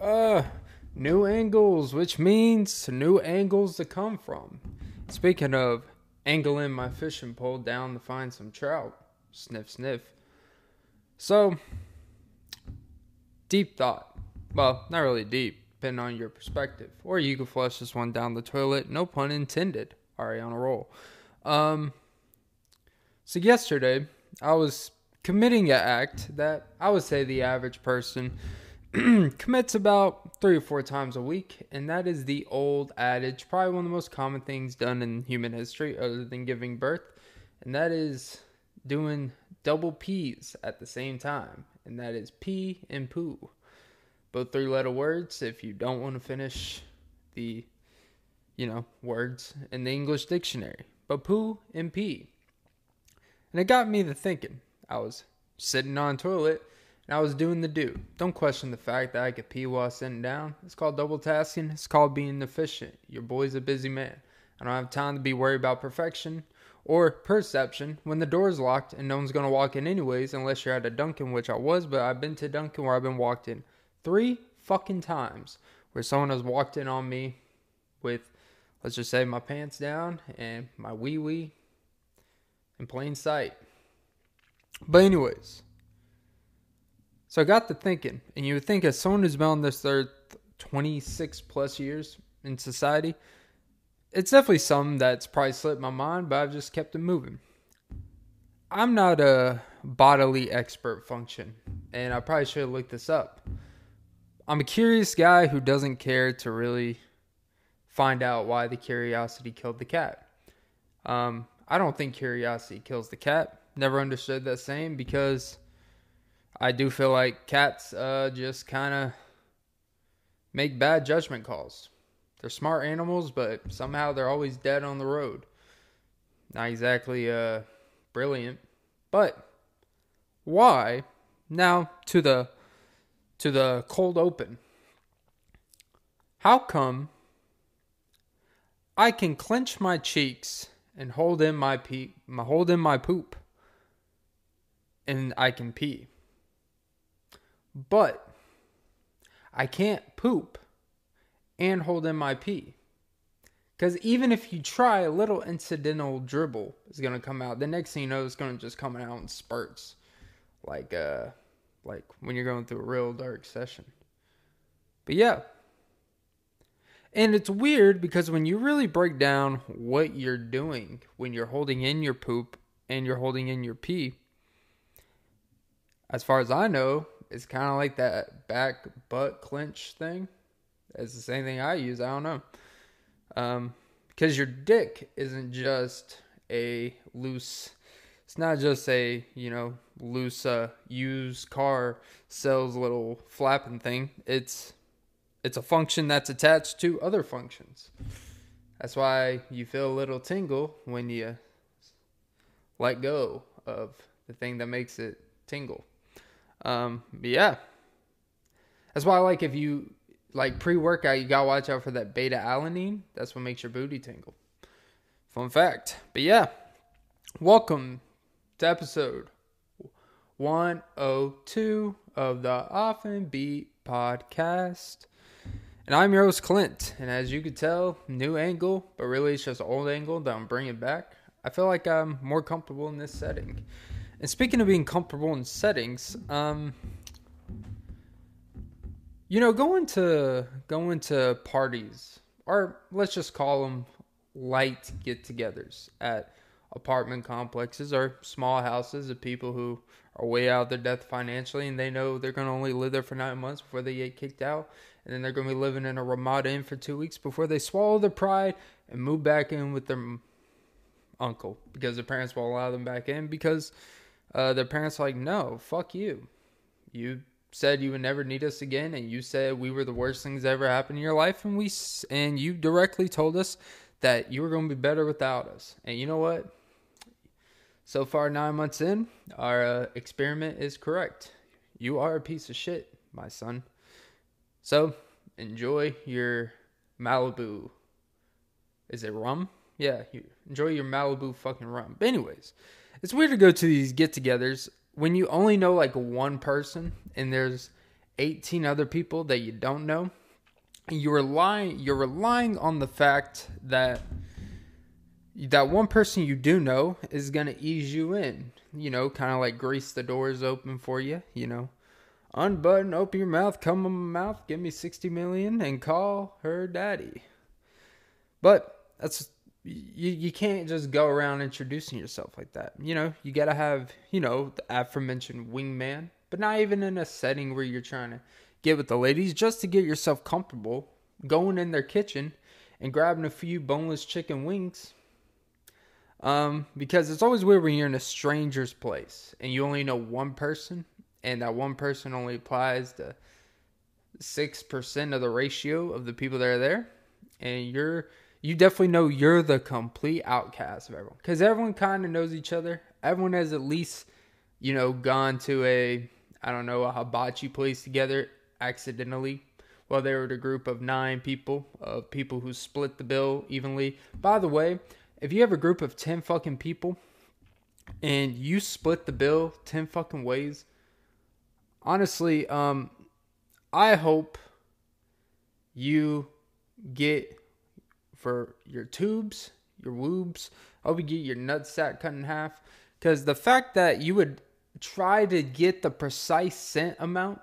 Uh, new angles, which means new angles to come from. Speaking of angling my fishing pole down to find some trout, sniff, sniff. So, deep thought. Well, not really deep, depending on your perspective. Or you could flush this one down the toilet. No pun intended. Already on a roll. Um, so yesterday, I was committing an act that I would say the average person commits about three or four times a week, and that is the old adage, probably one of the most common things done in human history other than giving birth, and that is doing double P's at the same time, and that is pee and poo. Both three letter words if you don't want to finish the, you know, words in the English dictionary. But poo and pee. And it got me to thinking. I was sitting on toilet and I was doing the do. Don't question the fact that I could pee while sitting down. It's called double tasking. It's called being efficient. Your boy's a busy man. I don't have time to be worried about perfection or perception when the door's locked and no one's to walk in anyways unless you're at a Dunkin', which I was, but I've been to Dunkin' where I've been walked in three fucking times where someone has walked in on me with, let's just say, my pants down and my wee wee in plain sight. But, anyways, so I got to thinking, and you would think as someone who's been on this earth 26 plus years in society, it's definitely something that's probably slipped my mind, but I've just kept it moving. I'm not a bodily expert function, and I probably should have looked this up. I'm a curious guy who doesn't care to really find out why the curiosity killed the cat. Um, I don't think curiosity kills the cat. Never understood that saying because I do feel like cats uh, just kind of make bad judgment calls. They're smart animals, but somehow they're always dead on the road. Not exactly uh, brilliant, but why? Now to the to the cold open. How come I can clench my cheeks and hold in my pee, hold in my poop, and I can pee, but I can't poop and hold in my pee. Because even if you try a little incidental dribble is gonna come out. The next thing you know, it's gonna just come out in spurts, like uh, like when you're going through a real dark session. But yeah, and it's weird because when you really break down what you're doing when you're holding in your poop and you're holding in your pee, as far as I know, it's kind of like that back butt clench thing. It's the same thing I use. I don't know. Um, because your dick isn't just a loose. It's not just a you know loose uh, used car sells little flapping thing. It's it's a function that's attached to other functions. That's why you feel a little tingle when you let go of the thing that makes it tingle. Um, but yeah, that's why I like if you like pre-workout, you gotta watch out for that beta alanine. That's what makes your booty tingle. Fun fact. But yeah, welcome to episode 102 of the Often Beat podcast. And I'm your host, Clint. And as you could tell, new angle, but really it's just old angle that I'm bringing back. I feel like I'm more comfortable in this setting. And speaking of being comfortable in settings, um, you know, going to going to parties, or let's just call them light get-togethers at apartment complexes or small houses of people who are way out of their depth financially and they know they're going to only live there for nine months before they get kicked out. And then they're going to be living in a Ramada Inn for two weeks before they swallow their pride and move back in with their uncle because their parents won't allow them back in because uh, their parents are like, no, fuck you. You said you would never need us again, and you said we were the worst things that ever happened in your life, and we and you directly told us that you were going to be better without us. And you know what? So far, nine months in, our uh, experiment is correct. You are a piece of shit, my son. So enjoy your Malibu. Is it rum? Yeah, you enjoy your Malibu fucking rum. But anyways, it's weird to go to these get-togethers when you only know like one person and there's 18 other people that you don't know. You're relying you're relying on the fact that that one person you do know is going to ease you in. You know, kind of like grease the doors open for you, you know. Unbutton, open your mouth, come in my mouth, give me 60 million and call her daddy. But that's you you can't just go around introducing yourself like that. You know, you got to have, you know, the aforementioned wingman, but not even in a setting where you're trying to get with the ladies just to get yourself comfortable going in their kitchen and grabbing a few boneless chicken wings. Um, because it's always weird when you're in a stranger's place and you only know one person, and that one person only applies to six percent of the ratio of the people that are there, and you're you definitely know you're the complete outcast of everyone because everyone kind of knows each other. Everyone has at least, you know, gone to a, I don't know, a hibachi place together accidentally. Well, they were a group of nine people, of people who split the bill evenly. By the way, if you have a group of 10 fucking people and you split the bill 10 fucking ways, honestly, um, I hope you get for your tubes, your woobs. I hope you get your nutsack cut in half. Because the fact that you would try to get the precise cent amount,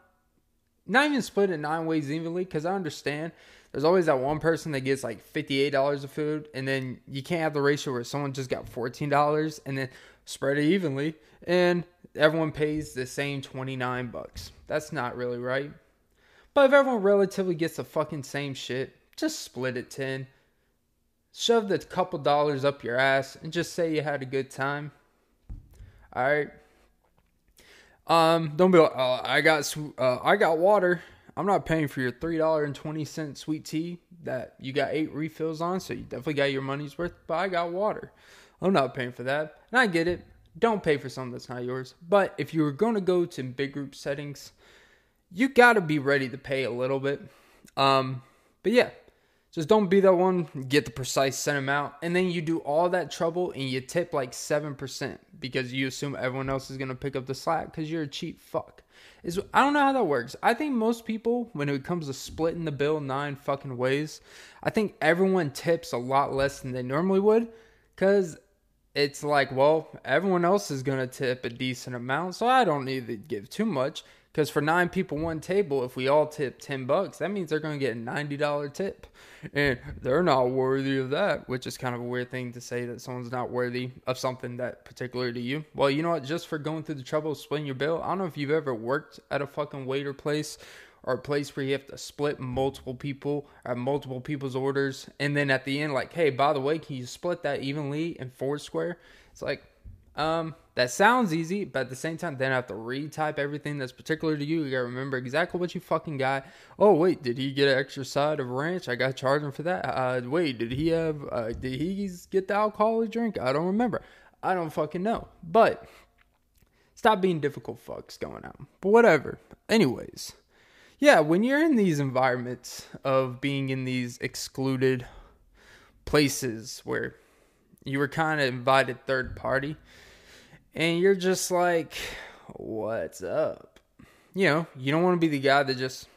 not even split it nine ways evenly, because I understand there's always that one person that gets like $58 of food, and then you can't have the ratio where someone just got $14 and then spread it evenly, and everyone pays the same 29 bucks. That's not really right. But if everyone relatively gets the fucking same shit, just split it 10 shove the couple dollars up your ass and just say you had a good time. All right. Um, don't be like, oh, I got uh, I got water. I'm not paying for your three dollar and twenty cent sweet tea that you got eight refills on, so you definitely got your money's worth. But I got water. I'm not paying for that, and I get it. Don't pay for something that's not yours. But if you were going to go to big group settings, you got to be ready to pay a little bit. Um, but yeah, just don't be that one, get the precise cent amount, and then you do all that trouble and you tip like 7% because you assume everyone else is to pick up the slack because you're a cheap fuck. Is I don't know how that works. I think most people, when it comes to splitting the bill nine fucking ways, I think everyone tips a lot less than they normally would because it's like, well, everyone else is going to tip a decent amount, so I don't need to give too much. Because for nine people, one table, if we all tip 10 bucks, that means they're going to get a $90 tip. And they're not worthy of that, which is kind of a weird thing to say that someone's not worthy of something that particular to you. Well, you know what? Just for going through the trouble of splitting your bill, I don't know if you've ever worked at a fucking waiter place or a place where you have to split multiple people or multiple people's orders. And then at the end, like, hey, by the way, can you split that evenly in Foursquare? It's like, um, that sounds easy, but at the same time, then I have to retype everything that's particular to you. You gotta remember exactly what you fucking got. Oh wait, did he get an extra side of ranch? I got charged him for that. Uh, wait, did he have? Uh, did he get the alcoholic drink? I don't remember. I don't fucking know. But stop being difficult fucks going out. But whatever. Anyways, yeah, when you're in these environments of being in these excluded places where you were kind of invited third party and you're just like, what's up? You know, you don't want to be the guy that just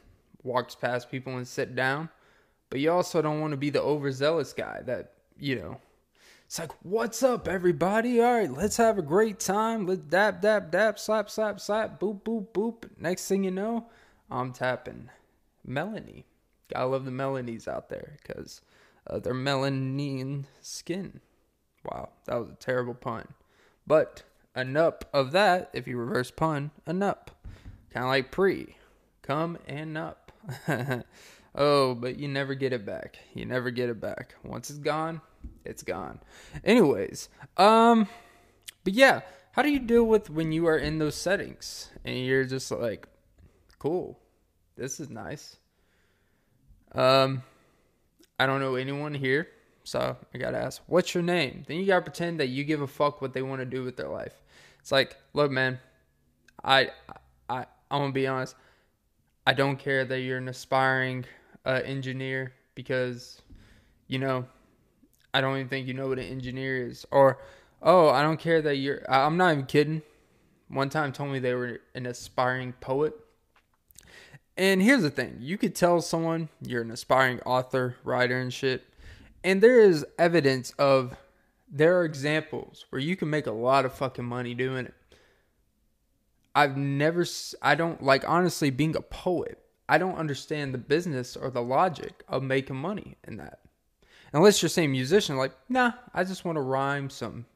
walks past people and sit down, but you also don't want to be the overzealous guy that, you know, it's like, what's up, everybody? All right, let's have a great time. Let's dap, dap, dap, slap, slap, slap, boop, boop, boop. Next thing you know, I'm tapping Melanie. Gotta love the Melanies out there because uh, their melanin skin. Wow, that was a terrible pun. But a nup of that, if you reverse pun, a nup. Kind of like pre. Come and nup. oh, but you never get it back. You never get it back. Once it's gone, it's gone. Anyways, um, but yeah, how do you deal with when you are in those settings and you're just like, cool, this is nice. Um, I don't know anyone here so I gotta ask, what's your name? Then you gotta pretend that you give a fuck what they want to do with their life. It's like, look, man, I, I, I'm gonna be honest. I don't care that you're an aspiring uh, engineer because, you know, I don't even think you know what an engineer is. Or, oh, I don't care that you're. I'm not even kidding. One time told me they were an aspiring poet, And here's the thing you could tell someone you're an aspiring author, writer, and shit, and there is evidence of there are examples where you can make a lot of fucking money doing it. I've never, I don't like, honestly, being a poet, I don't understand the business or the logic of making money in that. Unless you're saying musician, like, nah, I just want to rhyme some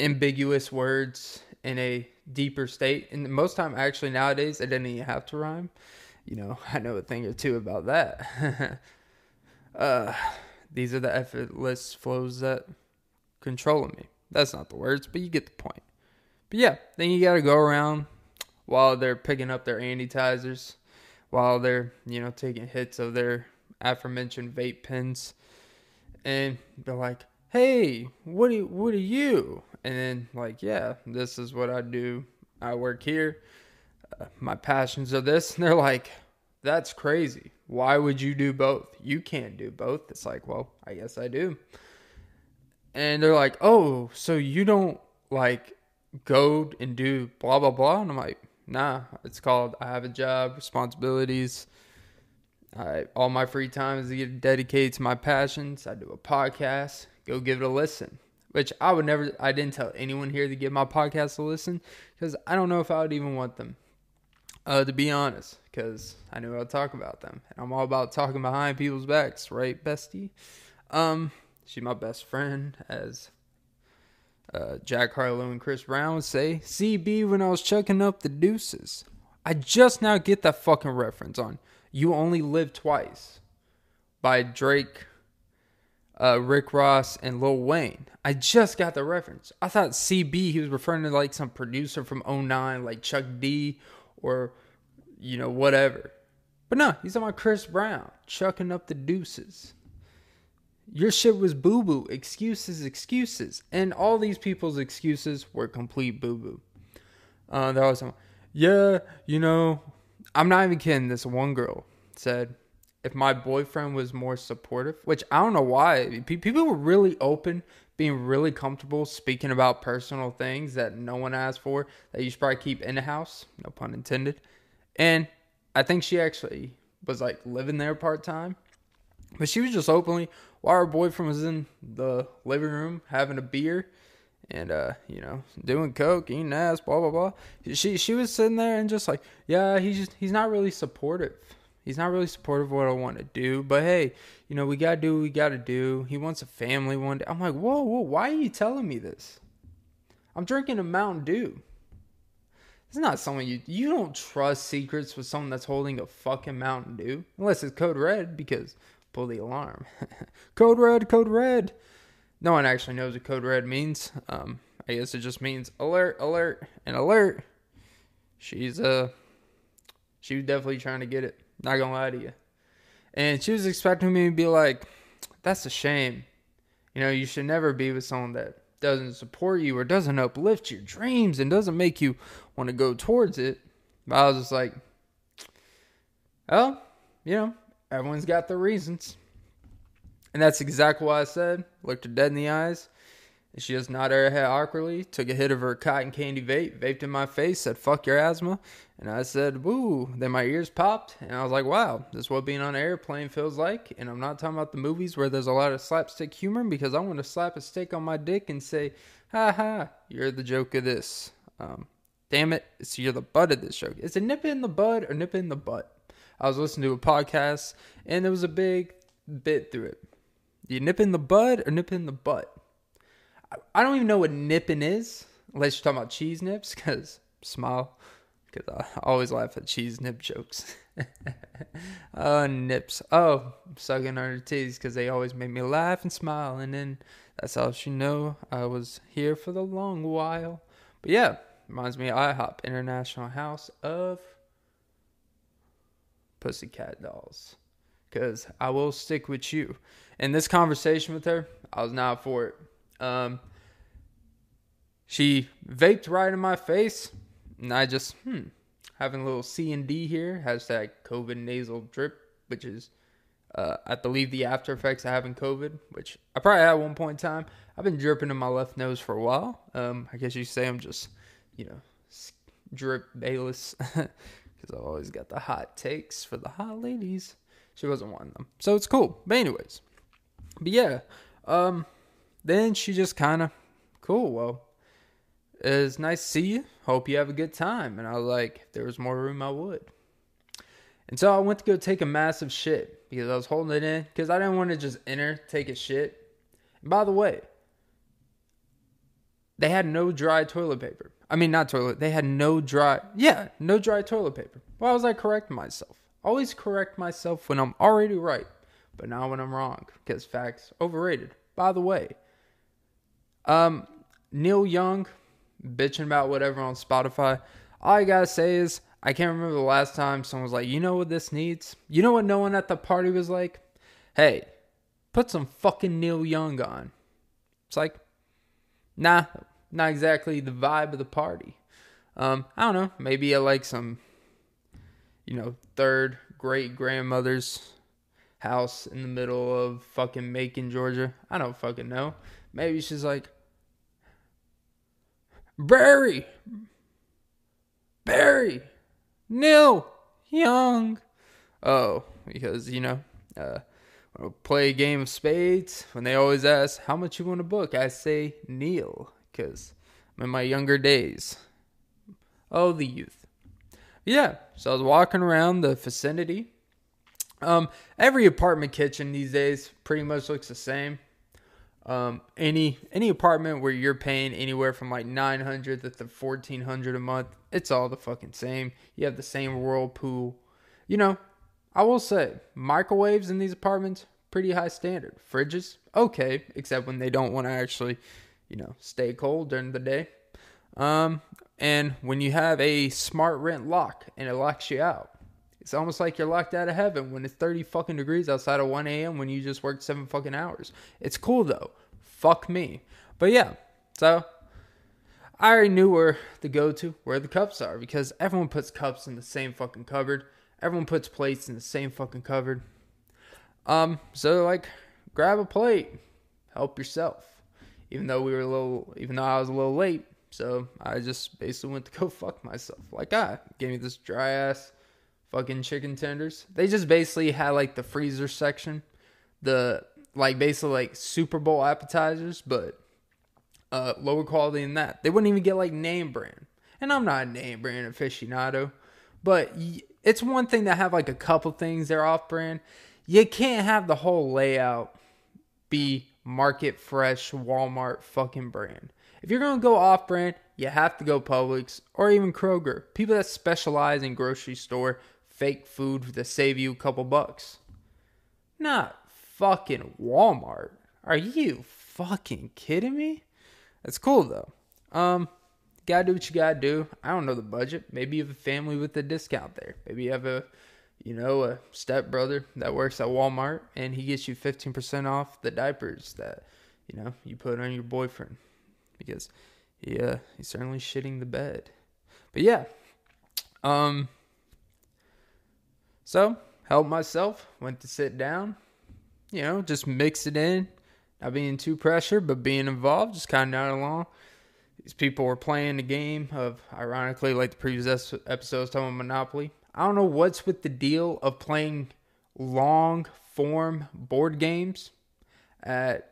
ambiguous words in a deeper state. And most time, actually, nowadays, I didn't even have to rhyme. You know, I know a thing or two about that. uh, these are the effortless flows that controlling me. That's not the words, but you get the point. But yeah, then you got to go around while they're picking up their anitizers, while they're, you know, taking hits of their aforementioned vape pens. And they're like, hey, what are, what are you? And then, like, yeah, this is what I do. I work here. Uh, my passions are this. And they're like, that's crazy. Why would you do both? You can't do both. It's like, well, I guess I do and they're like, "Oh, so you don't like go and do blah blah blah?" And I'm like, "Nah, it's called I have a job, responsibilities. I, all my free time is dedicated to my passions. I do a podcast. Go give it a listen." Which I would never. I didn't tell anyone here to give my podcast a listen because I don't know if I would even want them. Uh, to be honest, because I knew I'd talk about them, and I'm all about talking behind people's backs, right, bestie? Um, She's my best friend, as uh, Jack Harlow and Chris Brown would say. CB when I was chucking up the deuces. I just now get that fucking reference on You Only Live Twice by Drake, uh, Rick Ross, and Lil Wayne. I just got the reference. I thought CB, he was referring to like some producer from 09, like Chuck D or, you know, whatever. But no, he's on my Chris Brown, chucking up the deuces. Your shit was boo boo. Excuses, excuses. And all these people's excuses were complete boo boo. Uh, there was some, yeah, you know, I'm not even kidding. This one girl said, if my boyfriend was more supportive, which I don't know why, people were really open, being really comfortable speaking about personal things that no one asked for, that you should probably keep in the house, no pun intended. And I think she actually was like living there part time, but she was just openly, while her boyfriend was in the living room having a beer and uh, you know, doing coke, eating ass, blah blah blah. She she was sitting there and just like, yeah, he's just he's not really supportive. He's not really supportive of what I want to do, but hey, you know, we gotta do what we gotta do. He wants a family one day. I'm like, whoa, whoa, why are you telling me this? I'm drinking a Mountain Dew. It's not someone you you don't trust secrets with someone that's holding a fucking Mountain Dew unless it's code red because pull the alarm. code red, code red. No one actually knows what code red means. Um, I guess it just means alert, alert, and alert. She's uh, she was definitely trying to get it. Not gonna lie to you. And she was expecting me to be like, "That's a shame. You know, you should never be with someone that doesn't support you or doesn't uplift your dreams and doesn't make you want to go towards it." But I was just like, well, you know, Everyone's got their reasons. And that's exactly what I said. Looked her dead in the eyes. She just nodded her head awkwardly, took a hit of her cotton candy vape, vaped in my face, said, fuck your asthma. And I said, woo. Then my ears popped. And I was like, wow, this is what being on an airplane feels like. And I'm not talking about the movies where there's a lot of slapstick humor because I want to slap a stick on my dick and say, ha ha, you're the joke of this. Um, damn it, it's you're the butt of this joke. Is it nip in the bud or nip in the butt? I was listening to a podcast and there was a big bit through it. You nip in the bud or nip in the butt? I don't even know what nipping is, unless you're talking about cheese nips, because smile, because I always laugh at cheese nip jokes. oh, nips. Oh, sucking on her teeth because they always made me laugh and smile, and then that's how she know I was here for the long while. But yeah, reminds me of IHOP International House of Pussycat Dolls. Because I will stick with you. In this conversation with her, I was not for it. Um, she vaped right in my face, and I just, hmm, having a little C and D here, hashtag COVID nasal drip, which is, uh, I believe, the after effects of having COVID, which I probably had at one point in time. I've been dripping in my left nose for a while. Um, I guess you say I'm just, you know, drip Bayless. because I've always got the hot takes for the hot ladies. She wasn't one of them, so it's cool. But anyways, but yeah, um, then she just kind of cool. Well, it's nice to see you. Hope you have a good time. And I was like, if there was more room, I would. And so I went to go take a massive shit because I was holding it in because I didn't want to just enter, take a shit. And by the way, they had no dry toilet paper. I mean, not toilet. They had no dry, yeah, no dry toilet paper. Why was I correcting myself? Always correct myself when I'm already right, but not when I'm wrong because facts overrated. By the way, um, Neil Young bitching about whatever on Spotify. All I gotta say is I can't remember the last time someone was like, you know what this needs? You know what no one at the party was like? Hey, put some fucking Neil Young on. It's like, nah, not exactly the vibe of the party. Um, I don't know. Maybe I like some, you know, third great grandmother's house in the middle of fucking Macon, Georgia. I don't fucking know. Maybe she's like, Barry, Barry, Neil Young. Oh, because you know, uh, play a game of spades, when they always ask how much you want to book, I say Neil because I'm in my younger days. Oh, the youth. Yeah, so I was walking around the vicinity. Um, every apartment kitchen these days pretty much looks the same. Um, any any apartment where you're paying anywhere from like nine hundred to the fourteen hundred a month, it's all the fucking same. You have the same whirlpool. You know, I will say microwaves in these apartments pretty high standard. Fridges okay, except when they don't want to actually, you know, stay cold during the day. Um, and when you have a smart rent lock and it locks you out, it's almost like you're locked out of heaven when it's 30 fucking degrees outside of 1 a.m. when you just worked seven fucking hours. It's cool though. Fuck me. But yeah, so I already knew where to go to, where the cups are, because everyone puts cups in the same fucking cupboard. Everyone puts plates in the same fucking cupboard. Um, so like, grab a plate, help yourself. Even though we were a little, even though I was a little late, so I just basically went to go fuck myself. Like, ah, gave me this dry ass fucking chicken tenders. They just basically had like the freezer section, the like basically like Super Bowl appetizers, but uh, lower quality than that. They wouldn't even get like name brand. And I'm not a name brand aficionado, but it's one thing to have like a couple things that are off brand. You can't have the whole layout be market fresh Walmart fucking brand. If you're gonna go off brand, you have to go Publix or even Kroger. People that specialize in grocery store fake food to save you a couple bucks. Not fucking Walmart. Are you fucking kidding me? That's cool though. Um, gotta do what you gotta do. I don't know the budget. Maybe you have a family with a discount there. Maybe you have a, you know, a step brother that works at Walmart and he gets you 15% off the diapers that, you know, you put on your boyfriend because he, uh, he's certainly shitting the bed. But yeah, um, so, helped myself, went to sit down, you know, just mix it in, not being too pressured, but being involved, just kind of nodding along. These people were playing the game of, ironically, like the previous episodes talking about Monopoly. I don't know what's with the deal of playing long form board games at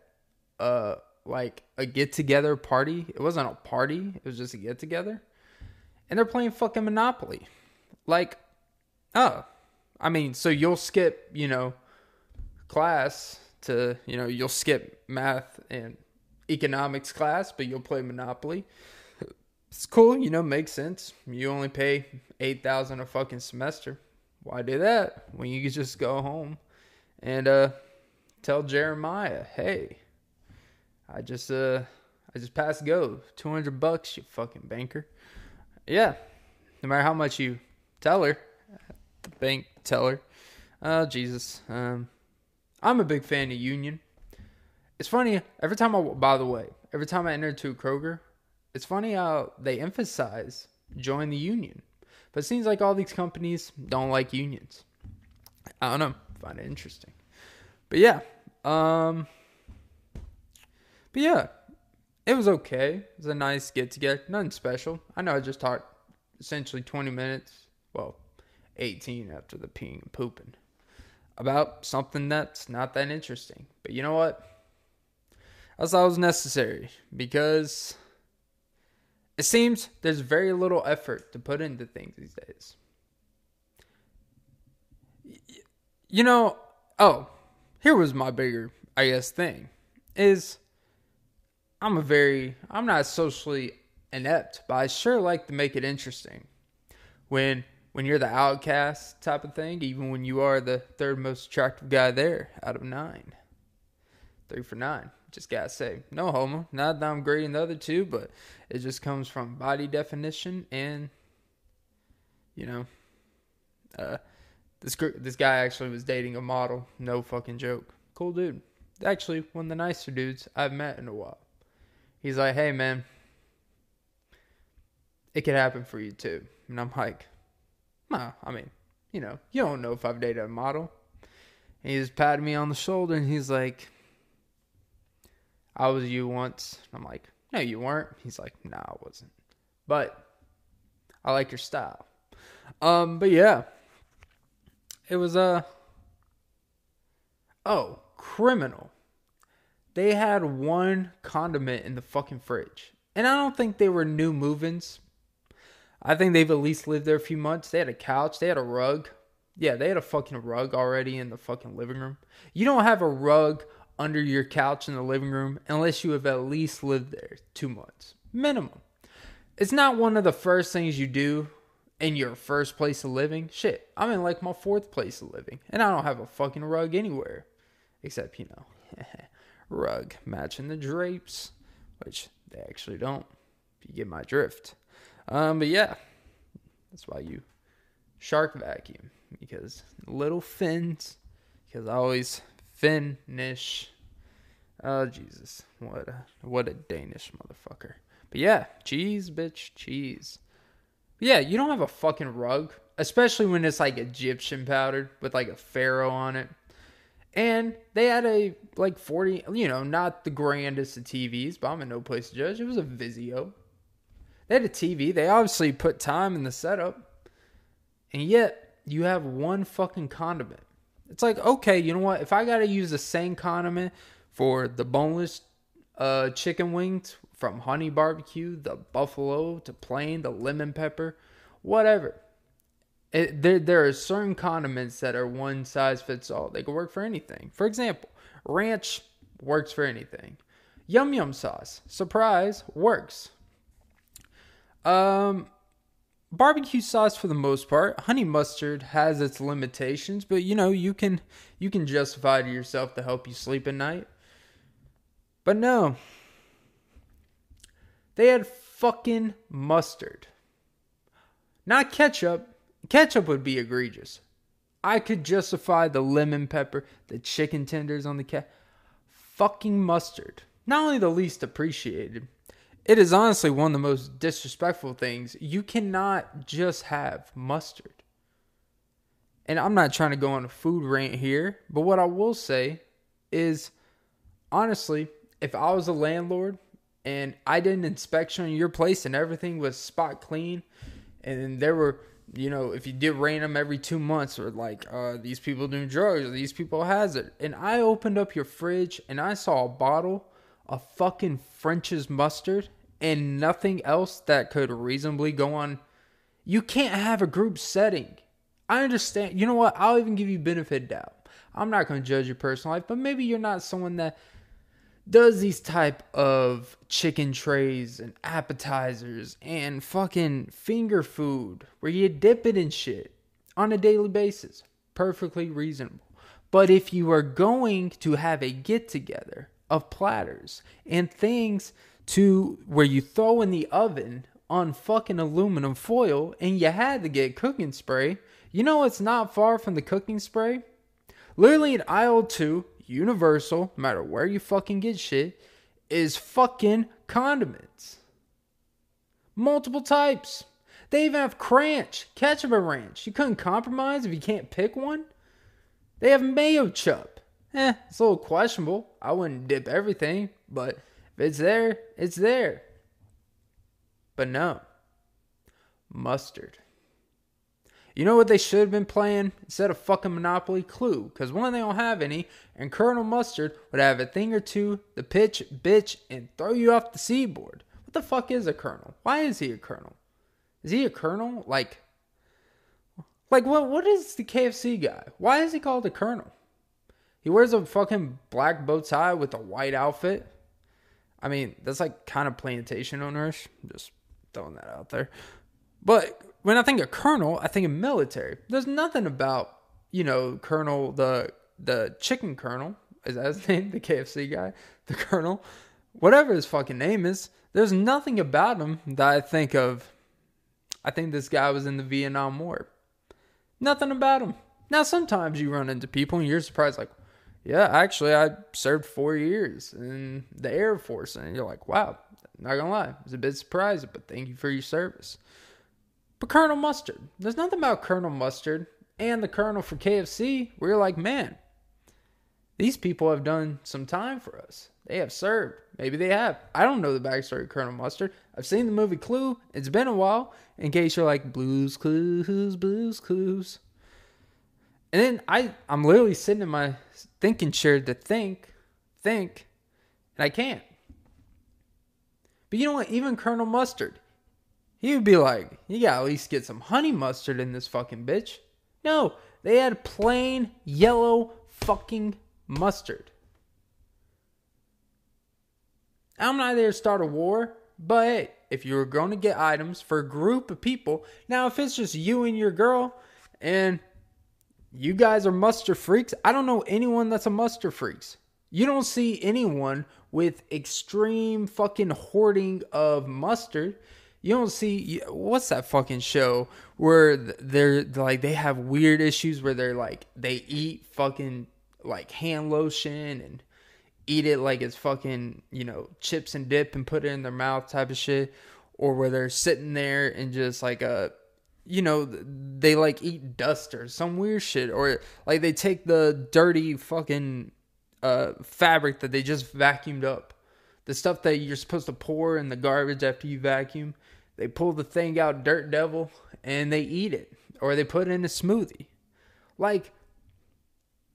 uh like a get together party. It wasn't a party, it was just a get together. And they're playing fucking Monopoly. Like, oh, I mean, so you'll skip, you know, class to, you know, you'll skip math and economics class, but you'll play Monopoly. It's cool, you know, makes sense. You only pay 8000 a fucking semester. Why do that when you could just go home and uh tell Jeremiah, "Hey, I just uh I just passed go. 200 bucks, you fucking banker." Yeah. No matter how much you tell her, the bank teller. Oh Jesus. Um, I'm a big fan of Union. It's funny every time I. By the way, every time I enter into Kroger, it's funny how they emphasize join the union, but it seems like all these companies don't like unions. I don't know. Find it interesting, but yeah. Um, but yeah, it was okay. It was a nice get together. Nothing special. I know I just talked essentially 20 minutes. Well, 18 after the peeing and pooping about something that's not that interesting. But you know what? I thought it was necessary because it seems there's very little effort to put into things these days. You know, oh, here was my bigger, I guess, thing is I'm a very, I'm not socially inept, but I sure like to make it interesting. When when you're the outcast type of thing, even when you are the third most attractive guy there out of nine. Three for nine. Just gotta say, no homo. Not that I'm grading the other two, but it just comes from body definition and, you know, uh, this this guy actually was dating a model. No fucking joke. Cool dude. Actually, one of the nicer dudes I've met in a while. He's like, hey man, it could happen for you too. And I'm like, I mean, you know, you don't know if I've dated a model. And patted me on the shoulder and he's like, I was you once. I'm like, no, you weren't. He's like, no, I wasn't. But I like your style. Um, but yeah. It was a uh, Oh, criminal. They had one condiment in the fucking fridge. And I don't think they were new move-ins. I think they've at least lived there a few months. They had a couch, they had a rug. Yeah, they had a fucking rug already in the fucking living room. You don't have a rug under your couch in the living room unless you have at least lived there two months. Minimum. It's not one of the first things you do in your first place of living. Shit, I'm in like my fourth place of living, and I don't have a fucking rug anywhere. Except, you know, rug matching the drapes, which they actually don't, you get my drift. Um, but yeah, that's why you shark vacuum because little fins, because I always finish. Oh Jesus, what a what a Danish motherfucker. But yeah, cheese, bitch, cheese. But yeah, you don't have a fucking rug, especially when it's like Egyptian powdered with like a pharaoh on it. And they had a like 40, you know, not the grandest of TVs, but I'm in no place to judge. It was a Vizio. They had a TV. They obviously put time in the setup. And yet, you have one fucking condiment. It's like, okay, you know what? If I got to use the same condiment for the boneless uh, chicken wings from Honey Barbecue, the buffalo to plain, the lemon pepper, whatever. It, there, there are certain condiments that are one size fits all. They can work for anything. For example, ranch works for anything. Yum yum sauce, surprise, works. Um, barbecue sauce for the most part. Honey mustard has its limitations, but you know you can you can justify to yourself to help you sleep at night. But no, they had fucking mustard, not ketchup. Ketchup would be egregious. I could justify the lemon pepper, the chicken tenders on the cat. Fucking mustard. Not only the least appreciated, it is honestly one of the most disrespectful things. You cannot just have mustard. And I'm not trying to go on a food rant here, but what I will say is honestly, if I was a landlord and I did an inspection on your place and everything was spot clean and there were you know, if you did rain them every two months, or like uh, these people doing drugs, or these people has it, and I opened up your fridge and I saw a bottle a fucking French's mustard and nothing else that could reasonably go on. You can't have a group setting. I understand. You know what? I'll even give you benefit doubt. I'm not going to judge your personal life, but maybe you're not someone that does these type of chicken trays and appetizers and fucking finger food where you dip it in shit on a daily basis. Perfectly reasonable. But if you are going to have a get together of platters and things to where you throw in the oven on fucking aluminum foil and you had to get cooking spray. You know it's not far from the cooking spray? Literally in aisle 2, universal, no matter where you fucking get shit, is fucking condiments. Multiple types. They even have cranch, ketchup and ranch. You couldn't compromise if you can't pick one. They have mayo chup eh, it's a little questionable. I wouldn't dip everything, but if it's there, it's there. But no, mustard. You know what they should have been playing instead of fucking Monopoly? Clue. Because one, they don't have any, and Colonel Mustard would have a thing or two to pitch, bitch, and throw you off the seaboard. What the fuck is a colonel? Why is he a colonel? Is he a colonel? Like, like what? What is the KFC guy? Why is he called a colonel? He wears a fucking black bow tie with a white outfit. I mean, that's like kind of plantation owners. Just throwing that out there. But when I think of colonel, I think of military. There's nothing about you know Colonel the the chicken colonel is that his name? The KFC guy, the colonel, whatever his fucking name is. There's nothing about him that I think of. I think this guy was in the Vietnam War. Nothing about him. Now sometimes you run into people and you're surprised, like, yeah, actually I served four years in the Air Force, and you're like, wow, not gonna lie, I was a bit surprised, but thank you for your service. But Colonel Mustard, there's nothing about Colonel Mustard and the Colonel for KFC where you're like, man, these people have done some time for us. They have served. Maybe they have. I don't know the backstory of Colonel Mustard. I've seen the movie Clue. It's been a while. In case you're like Blues Clues, Blues Clues. And then I, I'm literally sitting in my thinking chair to think, think, and I can't. But you know what? Even Colonel Mustard, he would be like, you gotta at least get some honey mustard in this fucking bitch. No, they had plain yellow fucking mustard. I'm not there to start a war, but hey, if you were going to get items for a group of people, now if it's just you and your girl and you guys are mustard freaks, I don't know anyone that's a mustard freaks. You don't see anyone with extreme fucking hoarding of mustard. You don't see what's that fucking show where they're like they have weird issues where they're like they eat fucking like hand lotion and eat it like it's fucking, you know, chips and dip and put it in their mouth type of shit. Or where they're sitting there and just like a, you know, they like eat dust or some weird shit. Or like they take the dirty fucking uh, fabric that they just vacuumed up. The stuff that you're supposed to pour in the garbage after you vacuum. They pull the thing out, Dirt Devil, and they eat it. Or they put it in a smoothie. Like,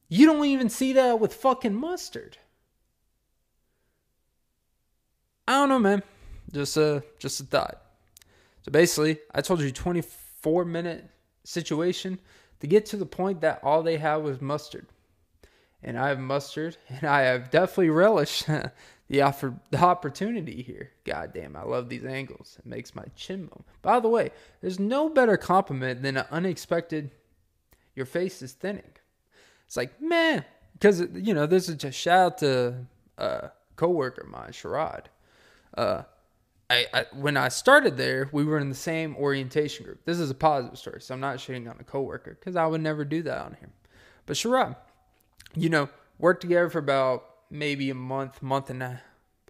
you don't even see that with fucking mustard. I don't know, man. Just a just a thought. So basically, I told you 24 minute situation to get to the point that all they have was mustard. And I have mustard, and I have definitely relished the offer, the opportunity here. God damn, I love these angles. It makes my chin move. By the way, there's no better compliment than an unexpected. Your face is thinning. It's like man, because you know this is just a shout out to a coworker of mine, Sherrod uh, I, I, when I started there, we were in the same orientation group. This is a positive story, so I'm not shitting on a coworker because I would never do that on him. But Sharab, you know, worked together for about maybe a month, month and a,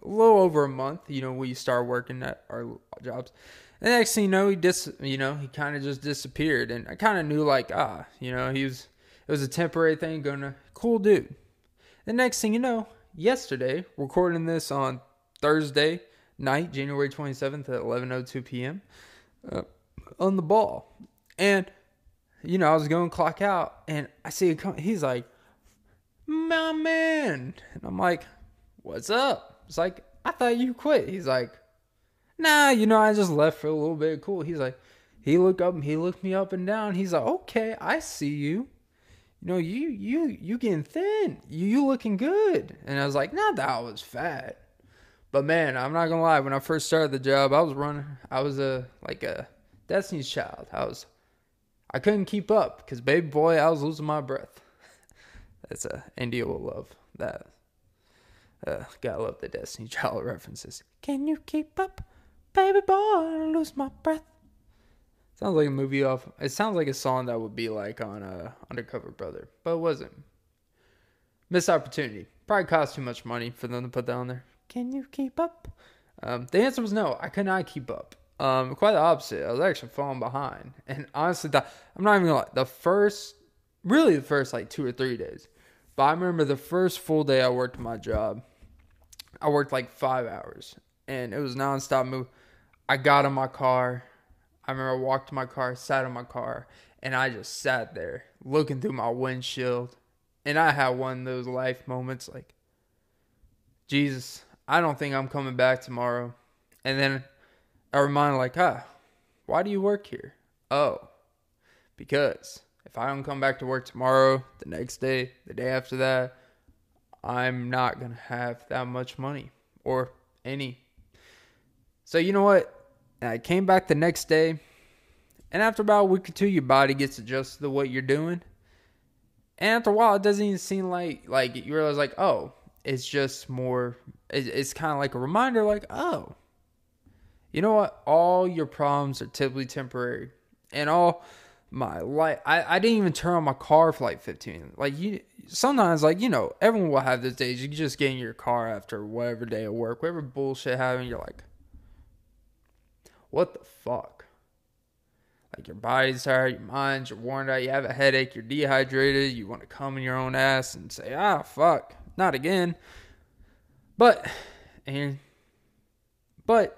a little over a month. You know, we start working at our jobs. And next thing you know, he dis, you know, he kind of just disappeared, and I kind of knew like, ah, you know, he was, it was a temporary thing. Going to cool dude. The next thing you know, yesterday, recording this on Thursday, night, January 27th at 11:02 p.m. Uh, on the ball, and you know I was going clock out, and I see a he's like, "My man," and I'm like, "What's up?" It's like I thought you quit. He's like, "Nah, you know I just left for a little bit. Cool." He's like, he looked up, he looked me up and down. He's like, "Okay, I see you." You know, you you you getting thin. You you looking good. And I was like, not that I was fat. But man, I'm not gonna lie. When I first started the job, I was running. I was a like a Destiny's Child. I was. I couldn't keep up because baby boy, I was losing my breath. That's a India will love that. Uh, gotta love the Destiny Child references. Can you keep up, baby boy? I lose my breath. Sounds like a movie off. It sounds like a song that would be like on uh, Undercover Brother, but it wasn't. Missed opportunity. Probably cost too much money for them to put that on there. Can you keep up? Um, the answer was no. I could not keep up. Um, quite the opposite. I was actually falling behind. And honestly, the, I'm not even gonna lie. The first, really, the first like two or three days. But I remember the first full day I worked my job. I worked like five hours, and it was nonstop move. I got in my car. I remember I walked to my car, sat in my car, And I just sat there looking through my windshield. And I had one of those life moments like, Jesus, I don't think I'm coming back tomorrow. And then I remind like, ah, why do you work here? Oh, because if I don't come back to work tomorrow, the next day, the day after that, I'm not going to have that much money or any. So, you know what? I came back the next day, and after about a week or two, your body gets adjusted to what you're doing. And after a while, it doesn't even seem like like you realize like, oh, it's just more. It's kind of like a reminder, like, oh, you know what? All your problems are typically temporary, and all my life. I, I didn't even turn on my car for like 15. Like you, sometimes like you know, everyone will have those days. You just get in your car after whatever day of work, whatever bullshit happened. You're like, what the fuck? Like your body's tired, your mind's, you're worn out, you have a headache, you're dehydrated, you want to come in your own ass and say, ah, fuck, not again. But, and, but,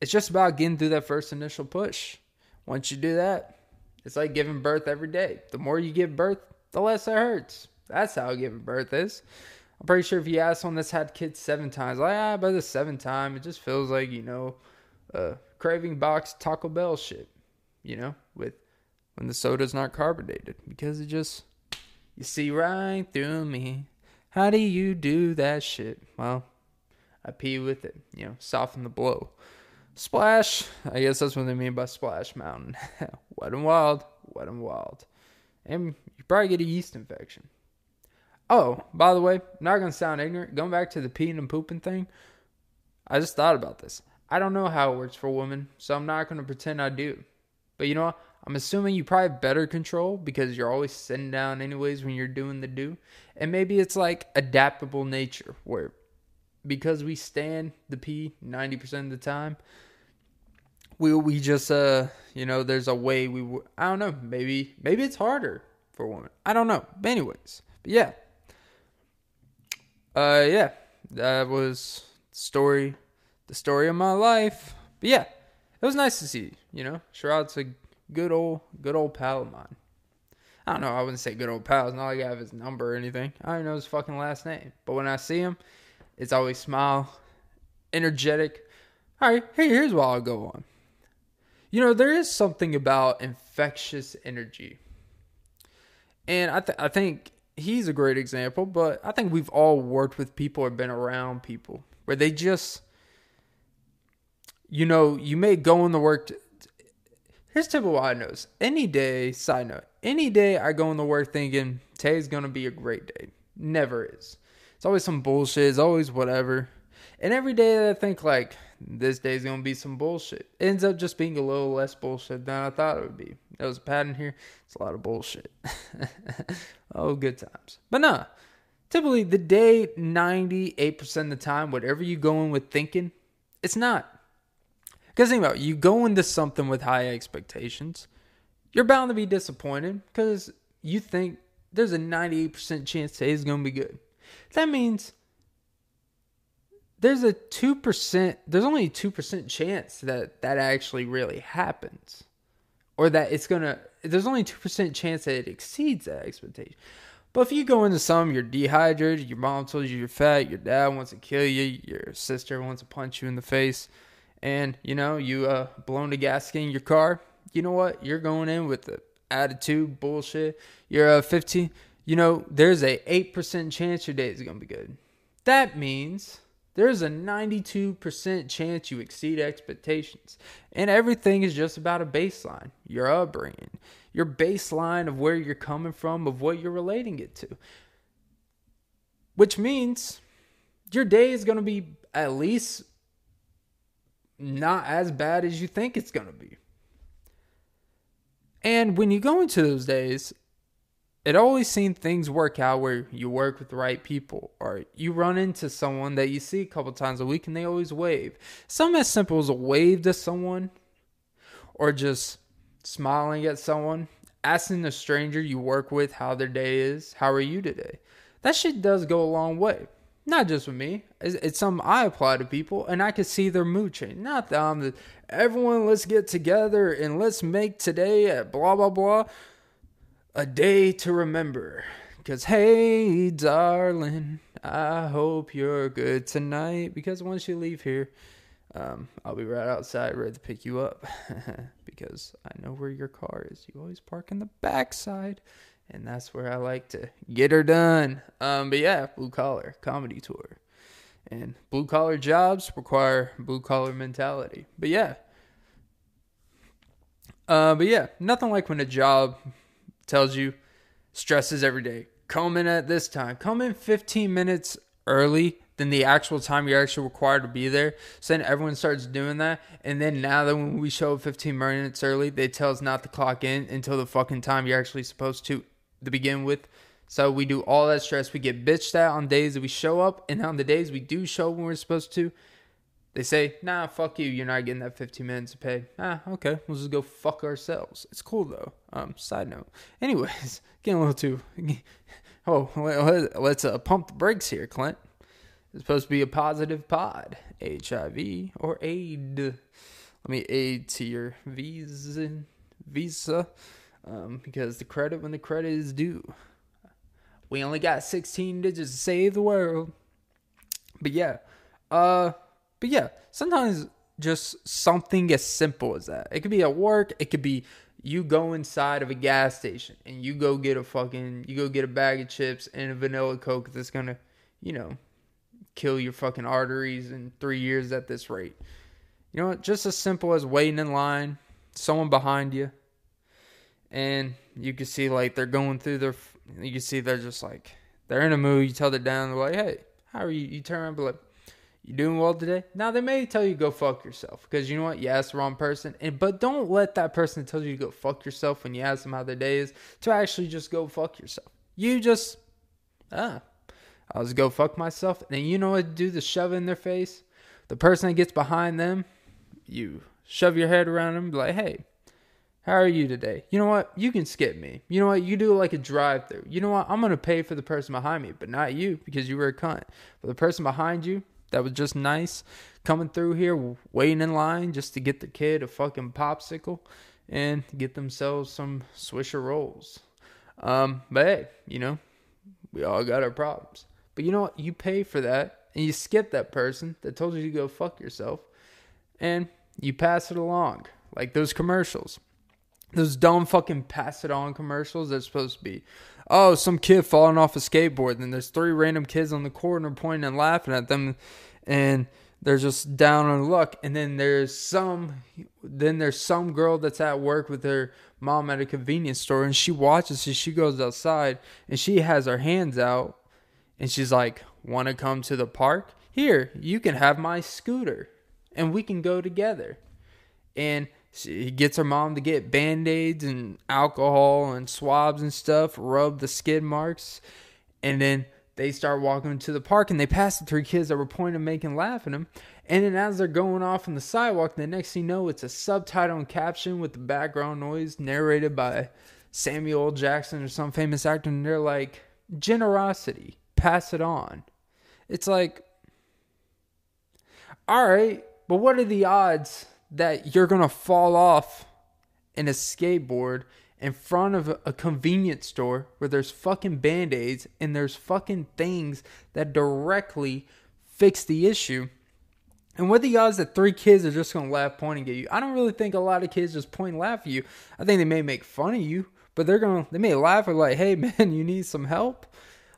it's just about getting through that first initial push. Once you do that, it's like giving birth every day. The more you give birth, the less it hurts. That's how giving birth is. I'm pretty sure if you ask someone that's had kids seven times, like, ah, by the seventh time, it just feels like, you know, uh, craving box Taco Bell shit, you know, with when the soda's not carbonated because it just, you see right through me. How do you do that shit? Well, I pee with it, you know, soften the blow. Splash. I guess that's what they mean by Splash Mountain. wet and wild, wet and wild. And you probably get a yeast infection. Oh, by the way, not gonna sound ignorant. Going back to the peeing and pooping thing, I just thought about this. I don't know how it works for women, so I'm not gonna pretend I do. But you know what? I'm assuming you probably have better control because you're always sitting down anyways when you're doing the do. And maybe it's like adaptable nature where because we stand the pee 90% of the time, we we just uh you know there's a way we w- I don't know maybe maybe it's harder for a woman. I don't know. But anyways but yeah. Uh yeah. That was story the story of my life. But yeah it was nice to see you know? Sherrod's a good old good old pal of mine I don't know I wouldn't say good old pal it's not like I have his number or anything I don't know his fucking last name but when I see him it's always smile energetic all right hey here's what I'll go on you know, there is something about infectious energy. And I, th- I think he's a great example, but I think we've all worked with people or been around people where they just, you know, you may go in the work. Here's typical what knows. Any day, side note, any day I go in the work thinking today's to be a great day. Never is. It's always some bullshit. It's always whatever. And every day that I think like, this day's gonna be some bullshit. It ends up just being a little less bullshit than I thought it would be. There was a pattern here. It's a lot of bullshit. oh, good times. But nah, typically the day 98% of the time, whatever you go in with thinking, it's not. Because think about it, you go into something with high expectations, you're bound to be disappointed because you think there's a 98% chance today is gonna be good. That means there's a 2%, there's only a 2% chance that that actually really happens. Or that it's going to, there's only 2% chance that it exceeds that expectation. But if you go into some, you're dehydrated, your mom told you you're fat, your dad wants to kill you, your sister wants to punch you in the face, and you know, you uh blown the gasket in your car, you know what? You're going in with the attitude, bullshit. You're a uh, 15, you know, there's a 8% chance your day is going to be good. That means there's a 92% chance you exceed expectations. And everything is just about a baseline, your upbringing, your baseline of where you're coming from, of what you're relating it to. Which means your day is going to be at least not as bad as you think it's going to be. And when you go into those days, it always seems things work out where you work with the right people or you run into someone that you see a couple times a week and they always wave. Something as simple as a wave to someone or just smiling at someone, asking a stranger you work with how their day is, how are you today? That shit does go a long way. Not just with me. It's, it's something I apply to people, and I can see their mood change. Not that I'm the, everyone, let's get together and let's make today at blah blah blah a day to remember. Cause hey, darling, I hope you're good tonight. Because once you leave here, um, I'll be right outside ready to pick you up. because I know where your car is. You always park in the backside and that's where I like to get her done. Um, but yeah, blue collar comedy tour, and blue collar jobs require blue collar mentality. But yeah, uh, but yeah, nothing like when a job tells you stresses every day. Come in at this time. Come in 15 minutes early than the actual time you're actually required to be there. So then everyone starts doing that. And then now that when we show up 15 minutes early, they tell us not to clock in until the fucking time you're actually supposed to to begin with. So we do all that stress. We get bitched at on days that we show up, and on the days we do show when we're supposed to, they say, "Nah, fuck you. You're not getting that 15 minutes of pay." Ah, okay. We'll just go fuck ourselves. It's cool though. Um, side note. Anyways, getting a little too. Oh, let's uh, pump the brakes here, Clint. It's supposed to be a positive pod. HIV or aid. Let me aid to your visa. Visa um, because the credit when the credit is due. We only got 16 digits to save the world. But yeah, uh, but yeah, sometimes just something as simple as that. It could be at work. It could be you go inside of a gas station and you go get a fucking you go get a bag of chips and a vanilla coke that's gonna, you know, kill your fucking arteries in three years at this rate. You know what? Just as simple as waiting in line, someone behind you, and you can see like they're going through their. You can see they're just like they're in a mood. You tell them down, they're like, "Hey, how are you?" You turn around, be like, "You doing well today?" Now they may tell you go fuck yourself because you know what, you asked the wrong person. And but don't let that person tell you to go fuck yourself when you ask them how their day is. To actually just go fuck yourself. You just ah, I'll just go fuck myself. And you know what do? The shove in their face. The person that gets behind them, you shove your head around them, be like, "Hey." How are you today? You know what? You can skip me. You know what? You do like a drive through. You know what? I'm going to pay for the person behind me, but not you because you were a cunt. But the person behind you that was just nice coming through here, waiting in line just to get the kid a fucking popsicle and get themselves some Swisher rolls. Um, but hey, you know, we all got our problems. But you know what? You pay for that and you skip that person that told you to go fuck yourself and you pass it along like those commercials those dumb fucking pass it on commercials that's supposed to be oh some kid falling off a skateboard and there's three random kids on the corner pointing and laughing at them and they're just down on luck. And then there's some then there's some girl that's at work with her mom at a convenience store and she watches as she goes outside and she has her hands out and she's like want to come to the park? Here you can have my scooter and we can go together. And she gets her mom to get band-aids and alcohol and swabs and stuff rub the skid marks and then they start walking to the park and they pass the three kids that were pointing making laughing them and then as they're going off on the sidewalk the next thing you know it's a subtitle and caption with the background noise narrated by samuel jackson or some famous actor and they're like generosity pass it on. It's like all right but what are the odds that you're going to fall off in a skateboard in front of a convenience store where there's fucking band aids and there's fucking things that directly fix the issue. And what the odds that three kids are just gonna laugh, pointing at you? I don't really think a lot of kids just point and laugh at you. I think they may make fun of you, but they're gonna they may laugh at like, "Hey man, you need some help."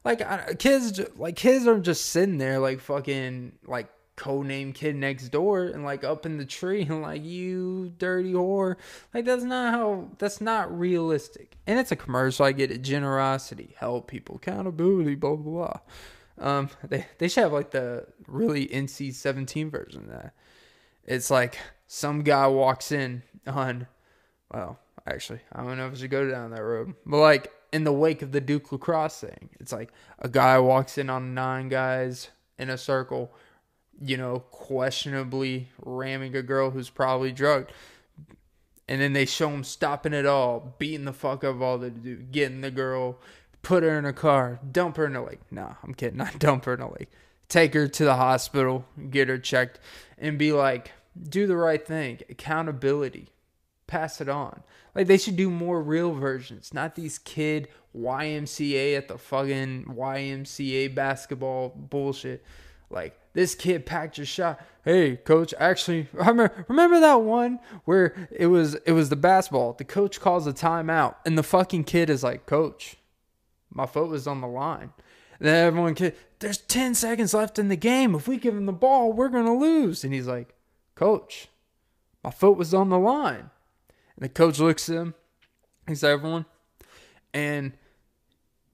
Like kids, like kids are just sitting there like fucking like codename kid next door and like up in the tree and like you dirty whore. Like that's not how that's not realistic. And it's a commercial. I get it. Generosity. Help people. Accountability. Blah blah blah. Um they they should have like the really nc-17 version of that. It's like some guy walks in on well actually i don't know if i should go down that road but like in the wake of the duke lacrosse thing it's like a guy walks in on nine guys in a circle you know, questionably ramming a girl who's probably drugged. And then they show him stopping it all, beating the fuck up all the dude, getting the girl, put her in a car, dump her in a lake. Nah, I'm kidding, not dump her in a lake. take her to the hospital, get her checked, and be like, do the right thing. Accountability. Pass it on. Like they should do more real versions, not these kid YMCA at the fucking YMCA basketball bullshit. Like this kid packed your shot. Hey, coach, actually, remember remember that one where it was it was the basketball. The coach calls a timeout, and the fucking kid is like, "Coach, my foot was on the line." And then everyone, kid, there's ten seconds left in the game. If we give him the ball, we're gonna lose. And he's like, "Coach, my foot was on the line." And the coach looks at him. He's everyone, and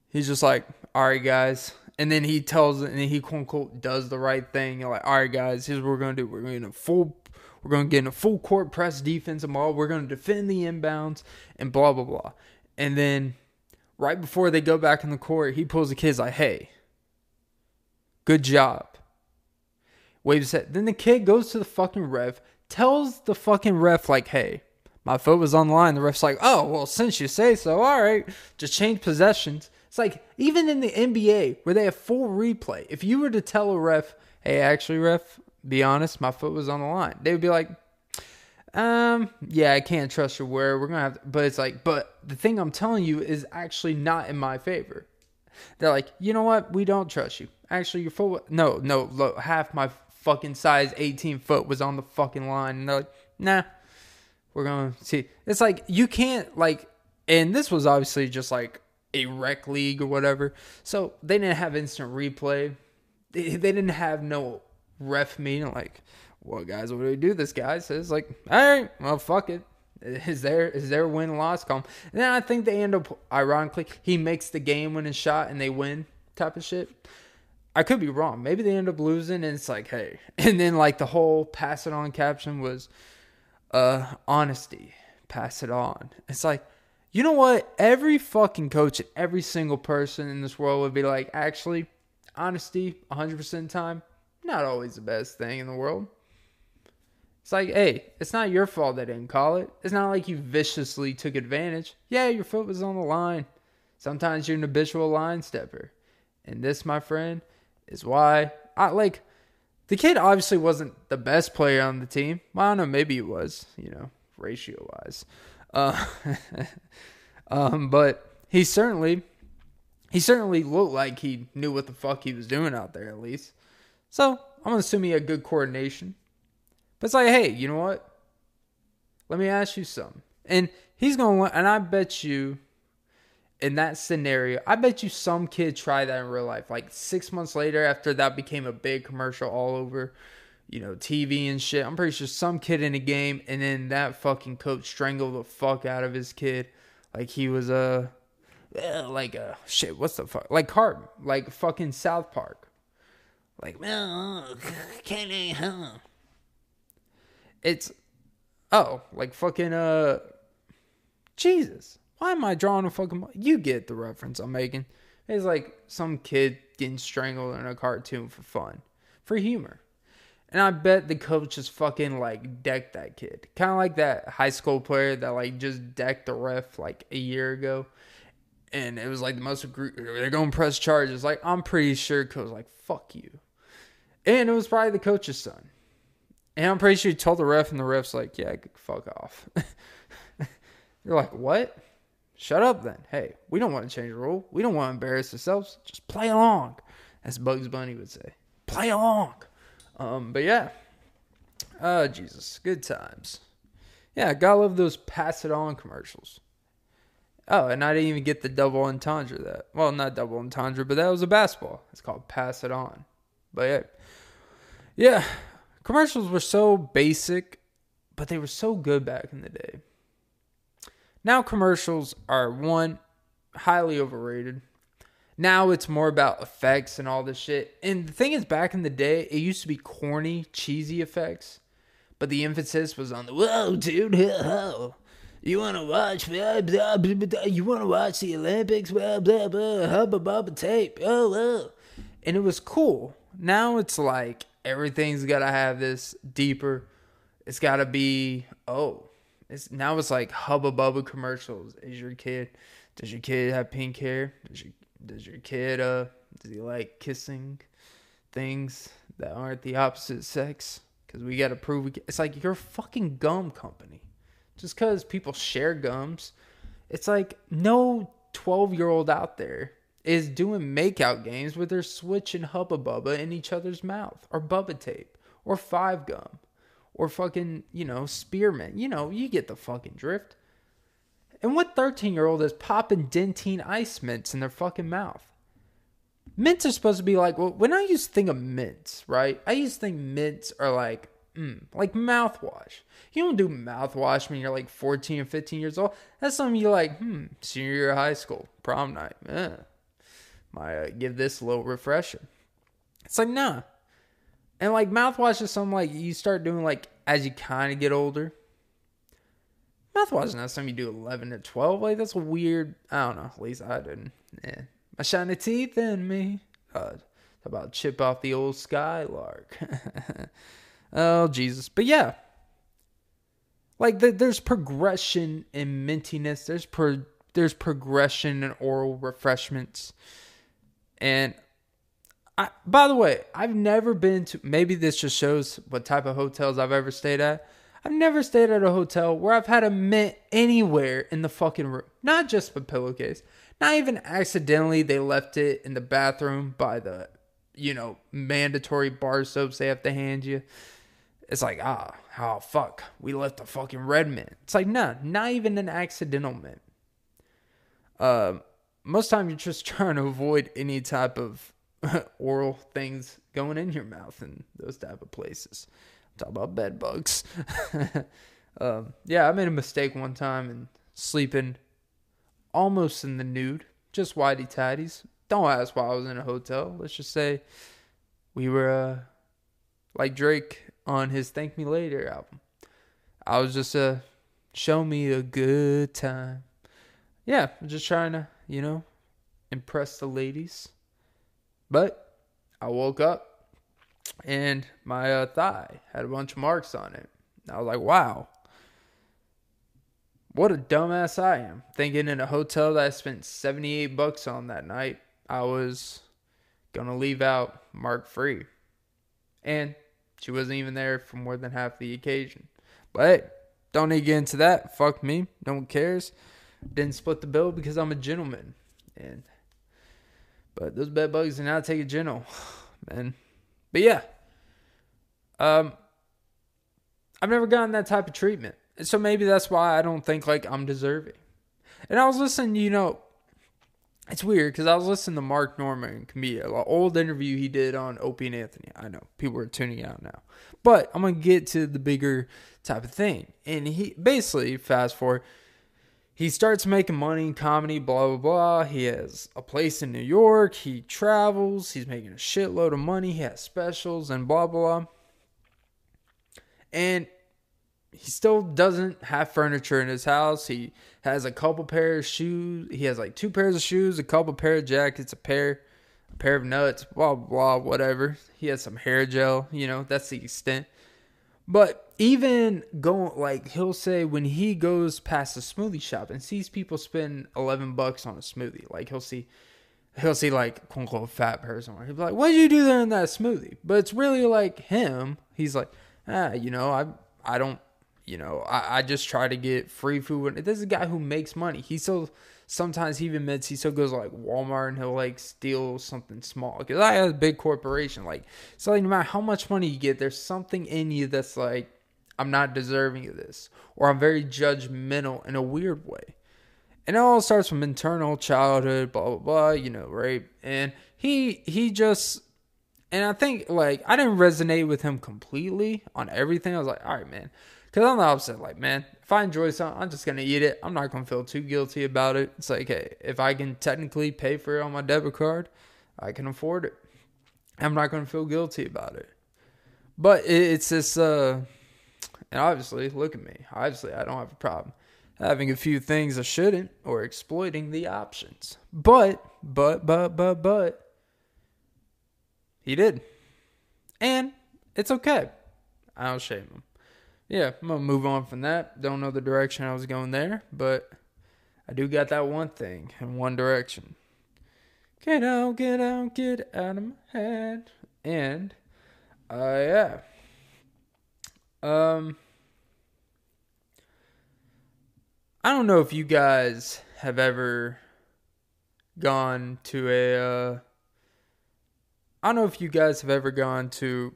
he's just like, "All right, guys." And then he tells and he quote unquote does the right thing. You're like, all right, guys, here's what we're gonna do. We're gonna full we're gonna get in a full court press defense tomorrow. We're gonna defend the inbounds and blah blah blah. And then right before they go back in the court, he pulls the kids like, hey, good job. Waves it. Then the kid goes to the fucking ref, tells the fucking ref like, hey, my foot was on the line. The ref's like, oh well, since you say so, all right, just change possessions. It's like even in the NBA where they have full replay, if you were to tell a ref, "Hey, actually, ref, be honest, my foot was on the line," they would be like, "Um, yeah, I can't trust your word. We're gonna have," to, but it's like, but the thing I'm telling you is actually not in my favor. They're like, you know what? We don't trust you. Actually, your foot, no, no, look, half my fucking size 18 foot was on the fucking line, and they're like, nah, we're gonna see. It's like you can't like, and this was obviously just like a rec league or whatever. So they didn't have instant replay. They, they didn't have no ref meeting like, well, guys, what do we do? This guy says like, all right, well, fuck it. Is there is there win loss column? And then I think they end up ironically he makes the game winning shot and they win type of shit. I could be wrong. Maybe they end up losing and it's like, hey. And then like the whole pass it on caption was uh honesty. Pass it on. It's like you know what? Every fucking coach and every single person in this world would be like, actually, honesty, 100% of time, not always the best thing in the world. It's like, hey, it's not your fault they didn't call it. It's not like you viciously took advantage. Yeah, your foot was on the line. Sometimes you're an habitual line stepper. And this, my friend, is why I like the kid obviously wasn't the best player on the team. Well, I don't know, maybe he was, you know, ratio wise. Uh, um, but he certainly he certainly looked like he knew what the fuck he was doing out there at least. So I'm gonna assume he had good coordination. But it's like, hey, you know what? Let me ask you something. And he's gonna and I bet you in that scenario, I bet you some kid tried that in real life. Like six months later, after that became a big commercial all over you know, TV and shit. I'm pretty sure some kid in a game, and then that fucking coach strangled the fuck out of his kid, like he was a, uh, like a shit. What's the fuck? Like Carp, like fucking South Park, like well, can I? Huh? It's oh, like fucking uh, Jesus. Why am I drawing a fucking? You get the reference I'm making. It's like some kid getting strangled in a cartoon for fun, for humor. And I bet the coach just fucking like decked that kid. Kind of like that high school player that like just decked the ref like a year ago. And it was like the most, they're going to press charges. Like, I'm pretty sure coach was like, fuck you. And it was probably the coach's son. And I'm pretty sure he told the ref, and the ref's like, yeah, fuck off. You're like, what? Shut up then. Hey, we don't want to change the rule. We don't want to embarrass ourselves. Just play along. As Bugs Bunny would say. Play along. Um, but yeah. Oh, Jesus. Good times. Yeah, gotta love those pass it on commercials. Oh, and I didn't even get the double entendre that. Well, not double entendre, but that was a basketball. It's called Pass It On. But yeah. Yeah. Commercials were so basic, but they were so good back in the day. Now commercials are one highly overrated. Now it's more about effects and all this shit. And the thing is, back in the day, it used to be corny, cheesy effects, but the emphasis was on the whoa, dude, whoa. You want to watch? Blah, blah, blah, you want to watch the Olympics? Blah blah blah. Hubba bubba tape. Oh, oh, and it was cool. Now it's like everything's got to have this deeper. It's got to be oh. It's now it's like hubba bubba commercials. Is your kid? Does your kid have pink hair? Your does your kid uh does he like kissing things that aren't the opposite sex because we got to prove it's like you're a fucking gum company. Just because people share gums, it's like no 12 year old out there is doing makeout games with their Switch and Hubba Bubba in each other's mouth or Bubba tape or five gum or fucking, you know, spearmint. You know, you get the fucking drift. And what 13 year old is popping Dentyne ice mints in their fucking mouth? Mints are supposed to be like, well, when I used to think of mints, right? I used to think mints are like, mm, like mouthwash. You don't do mouthwash when you're like 14 or 15 years old. That's something you like, hmm, senior year of high school, prom night. Eh, might uh, give this a little refresher. It's like, nah. And like mouthwash is something like you start doing like as you kind of get older. Mouthwash is not something you do 11 to 12. Like that's weird, I don't know. At least I didn't. Yeah. My shiny teeth in me. Uh, about chip off the old skylark. oh, Jesus. But yeah. Like the, there's progression in mintiness. There's pro, there's progression in oral refreshments. And I, by the way, I've never been to. Maybe this just shows what type of hotels I've ever stayed at. I've never stayed at a hotel where I've had a mint anywhere in the fucking room. Not just the pillowcase. Not even accidentally they left it in the bathroom by the, you know, mandatory bar soaps they have to hand you. It's like, ah, oh, fuck. We left a fucking red mint. It's like, nah, not even an accidental mint. Um, most time you're just trying to avoid any type of oral things going in your mouth in those type of places. Talk about bed bugs. um, yeah, I made a mistake one time and sleeping almost in the nude, just whitey tidies. Don't ask why I was in a hotel. Let's just say we were uh, like Drake on his "Thank Me Later" album. I was just uh, show me a good time. Yeah, just trying to you know, impress the ladies. But I woke up and my uh, thigh had a bunch of marks on it. I was like, wow, what a dumbass I am. Thinking in a hotel that I spent 78 bucks on that night, I was going to leave out mark free. And she wasn't even there for more than half the occasion. But hey, don't need to get into that. Fuck me. No one cares. Didn't split the bill because I'm a gentleman. And but those bed bugs do not take a gentle, man. But yeah. Um I've never gotten that type of treatment. So maybe that's why I don't think like I'm deserving. And I was listening, you know, it's weird because I was listening to Mark Normand, comedian, an old interview he did on Opie and Anthony. I know people are tuning out now, but I'm gonna get to the bigger type of thing. And he basically fast forward he starts making money in comedy, blah, blah, blah. He has a place in New York. He travels. He's making a shitload of money. He has specials and blah, blah. blah. And he still doesn't have furniture in his house. He has a couple pairs of shoes. He has like two pairs of shoes, a couple pair of jackets, a pair, a pair of nuts, blah, blah, whatever. He has some hair gel. You know, that's the extent. But even going like he'll say when he goes past a smoothie shop and sees people spend eleven bucks on a smoothie, like he'll see he'll see like quote unquote fat person he'll be like, What did you do there in that smoothie? But it's really like him. He's like, ah, you know, I I don't you know, I, I just try to get free food. This is a guy who makes money. He still sometimes he even admits he still goes like Walmart and he'll like steal something small. Because I have a big corporation. Like, so like, no matter how much money you get, there's something in you that's like, I'm not deserving of this. Or I'm very judgmental in a weird way. And it all starts from internal childhood, blah blah blah, you know, rape. And he he just and I think like I didn't resonate with him completely on everything. I was like, all right, man. Cause I'm the opposite. Like, man, if I enjoy something, I'm just gonna eat it. I'm not gonna feel too guilty about it. It's like, hey, if I can technically pay for it on my debit card, I can afford it. I'm not gonna feel guilty about it. But it's this, uh, and obviously, look at me. Obviously, I don't have a problem having a few things I shouldn't or exploiting the options. But, but, but, but, but, he did. And it's okay. I don't shame him yeah, I'm gonna move on from that. Don't know the direction I was going there, but I do got that one thing in one direction. Get out, get out, get out of my head. And uh yeah. Um I don't know if you guys have ever gone to a uh I don't know if you guys have ever gone to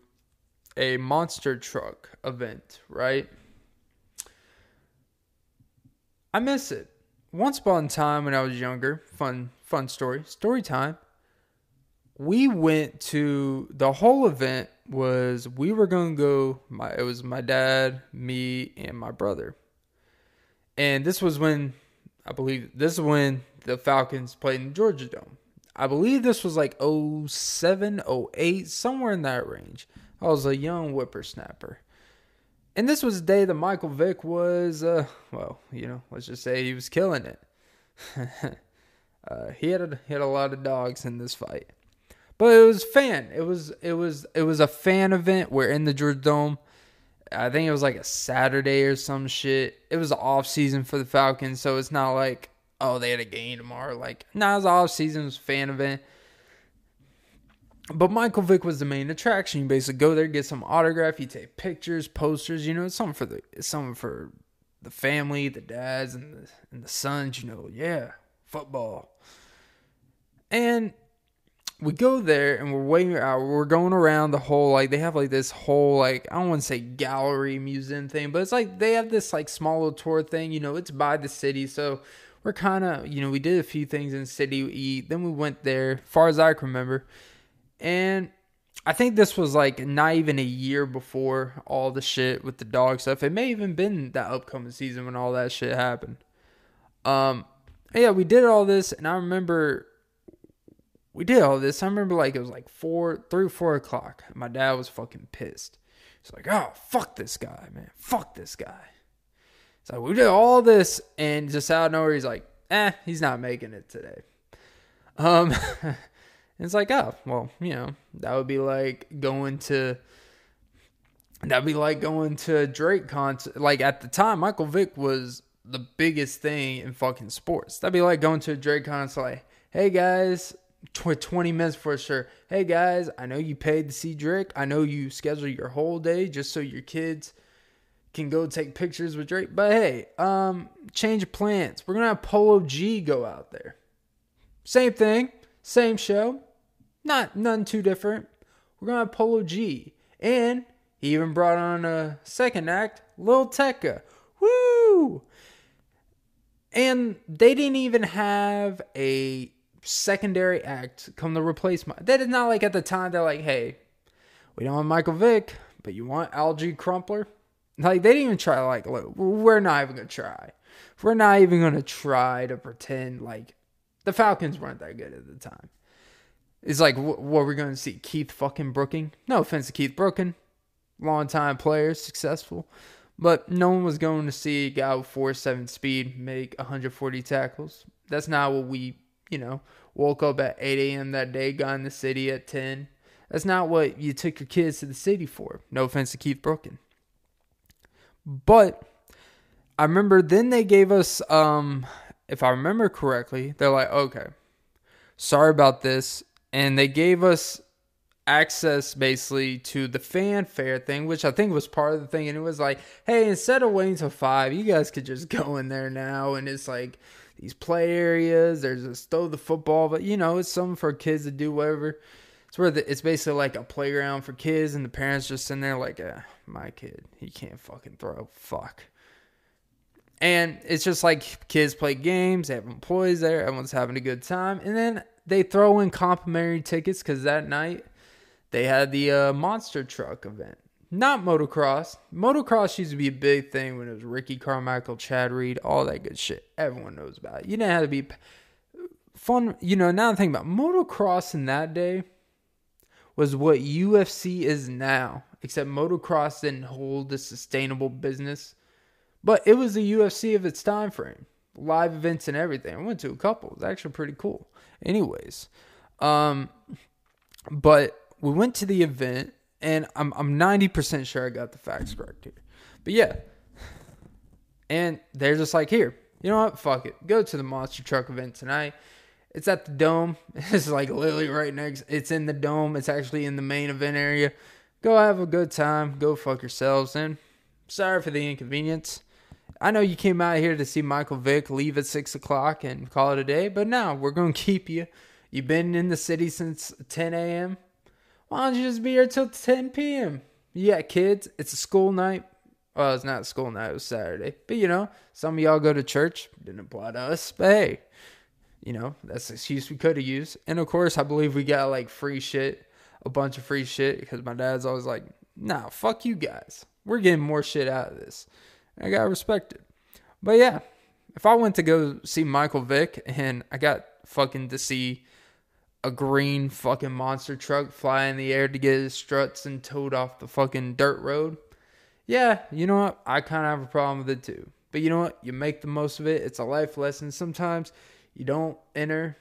a monster truck event, right? I miss it. Once upon a time when I was younger, fun fun story, story time. We went to the whole event was we were to go my it was my dad, me and my brother. And this was when I believe this is when the Falcons played in Georgia Dome. I believe this was like 07, 08, somewhere in that range. I was a young whippersnapper. And this was the day that Michael Vick was, uh, well, you know, let's just say he was killing it. uh, he had a, he had a lot of dogs in this fight, but it was fan. It was it was it was a fan event. We're in the Georgia Dome. I think it was like a Saturday or some shit. It was off season for the Falcons, so it's not like oh they had a game tomorrow. Like no, nah, it was off season. It was fan event. But Michael Vick was the main attraction. You basically go there, get some autograph, you take pictures, posters. You know, it's something for the it's something for the family, the dads, and the and the sons. You know, yeah, football. And we go there and we're waiting out. We're going around the whole like they have like this whole like I don't want to say gallery museum thing, but it's like they have this like small little tour thing. You know, it's by the city, so we're kind of you know we did a few things in the city. We eat, then we went there. Far as I can remember and I think this was like not even a year before all the shit with the dog stuff. It may even been that upcoming season when all that shit happened. Um, yeah, we did all this, and I remember we did all this. I remember like it was like four, three, four o'clock. My dad was fucking pissed. He's like, "Oh, fuck this guy, man. Fuck this guy." So we did all this, and just out of nowhere, he's like, "Eh, he's not making it today." Um. It's like, oh, well, you know, that would be like going to that'd be like going to a Drake concert. Like at the time, Michael Vick was the biggest thing in fucking sports. That'd be like going to a Drake concert. Like, hey guys, tw- twenty minutes for sure. Hey guys, I know you paid to see Drake. I know you schedule your whole day just so your kids can go take pictures with Drake. But hey, um, change of plans. We're gonna have Polo G go out there. Same thing, same show. Not none too different. We're gonna have Polo G, and he even brought on a second act, Lil Tecca. Woo! And they didn't even have a secondary act come to replace my. That is not like at the time they're like, hey, we don't want Michael Vick, but you want Alge Crumpler. Like they didn't even try. Like, look, we're not even gonna try. We're not even gonna try to pretend like the Falcons weren't that good at the time. It's like, what we're going to see? Keith fucking Brooking? No offense to Keith Brooking. Long time player, successful. But no one was going to see a guy with 4 7 speed make 140 tackles. That's not what we, you know, woke up at 8 a.m. that day, got in the city at 10. That's not what you took your kids to the city for. No offense to Keith Brooking. But I remember then they gave us, um, if I remember correctly, they're like, okay, sorry about this and they gave us access basically to the fanfare thing, which I think was part of the thing. And it was like, hey, instead of waiting till five, you guys could just go in there now. And it's like these play areas. There's a throw the football, but you know, it's something for kids to do whatever. It's where the, it's basically like a playground for kids, and the parents just in there like, my kid, he can't fucking throw. Fuck. And it's just like kids play games, they have employees there, everyone's having a good time. And then they throw in complimentary tickets because that night they had the uh, monster truck event. Not motocross. Motocross used to be a big thing when it was Ricky Carmichael, Chad Reed, all that good shit. Everyone knows about it. You didn't have to be fun. You know, now I'm thinking about motocross in that day was what UFC is now, except motocross didn't hold a sustainable business. But it was the UFC of its time frame. Live events and everything. I went to a couple. It was actually pretty cool. Anyways, um, but we went to the event, and I'm I'm 90% sure I got the facts correct here. But yeah, and they're just like, here, you know what? Fuck it. Go to the monster truck event tonight. It's at the dome. It's like literally right next. It's in the dome. It's actually in the main event area. Go have a good time. Go fuck yourselves. And sorry for the inconvenience. I know you came out here to see Michael Vick leave at six o'clock and call it a day, but now we're gonna keep you. You've been in the city since 10 a.m. Why don't you just be here till 10 p.m.? Yeah, kids, it's a school night. Well, it's not school night, it was Saturday. But you know, some of y'all go to church. Didn't apply to us. But hey, you know, that's the excuse we could have used. And of course, I believe we got like free shit, a bunch of free shit, because my dad's always like, nah, fuck you guys. We're getting more shit out of this. I got respected. But yeah, if I went to go see Michael Vick and I got fucking to see a green fucking monster truck fly in the air to get his struts and towed off the fucking dirt road. Yeah, you know what? I kind of have a problem with it too. But you know what? You make the most of it. It's a life lesson. Sometimes you don't enter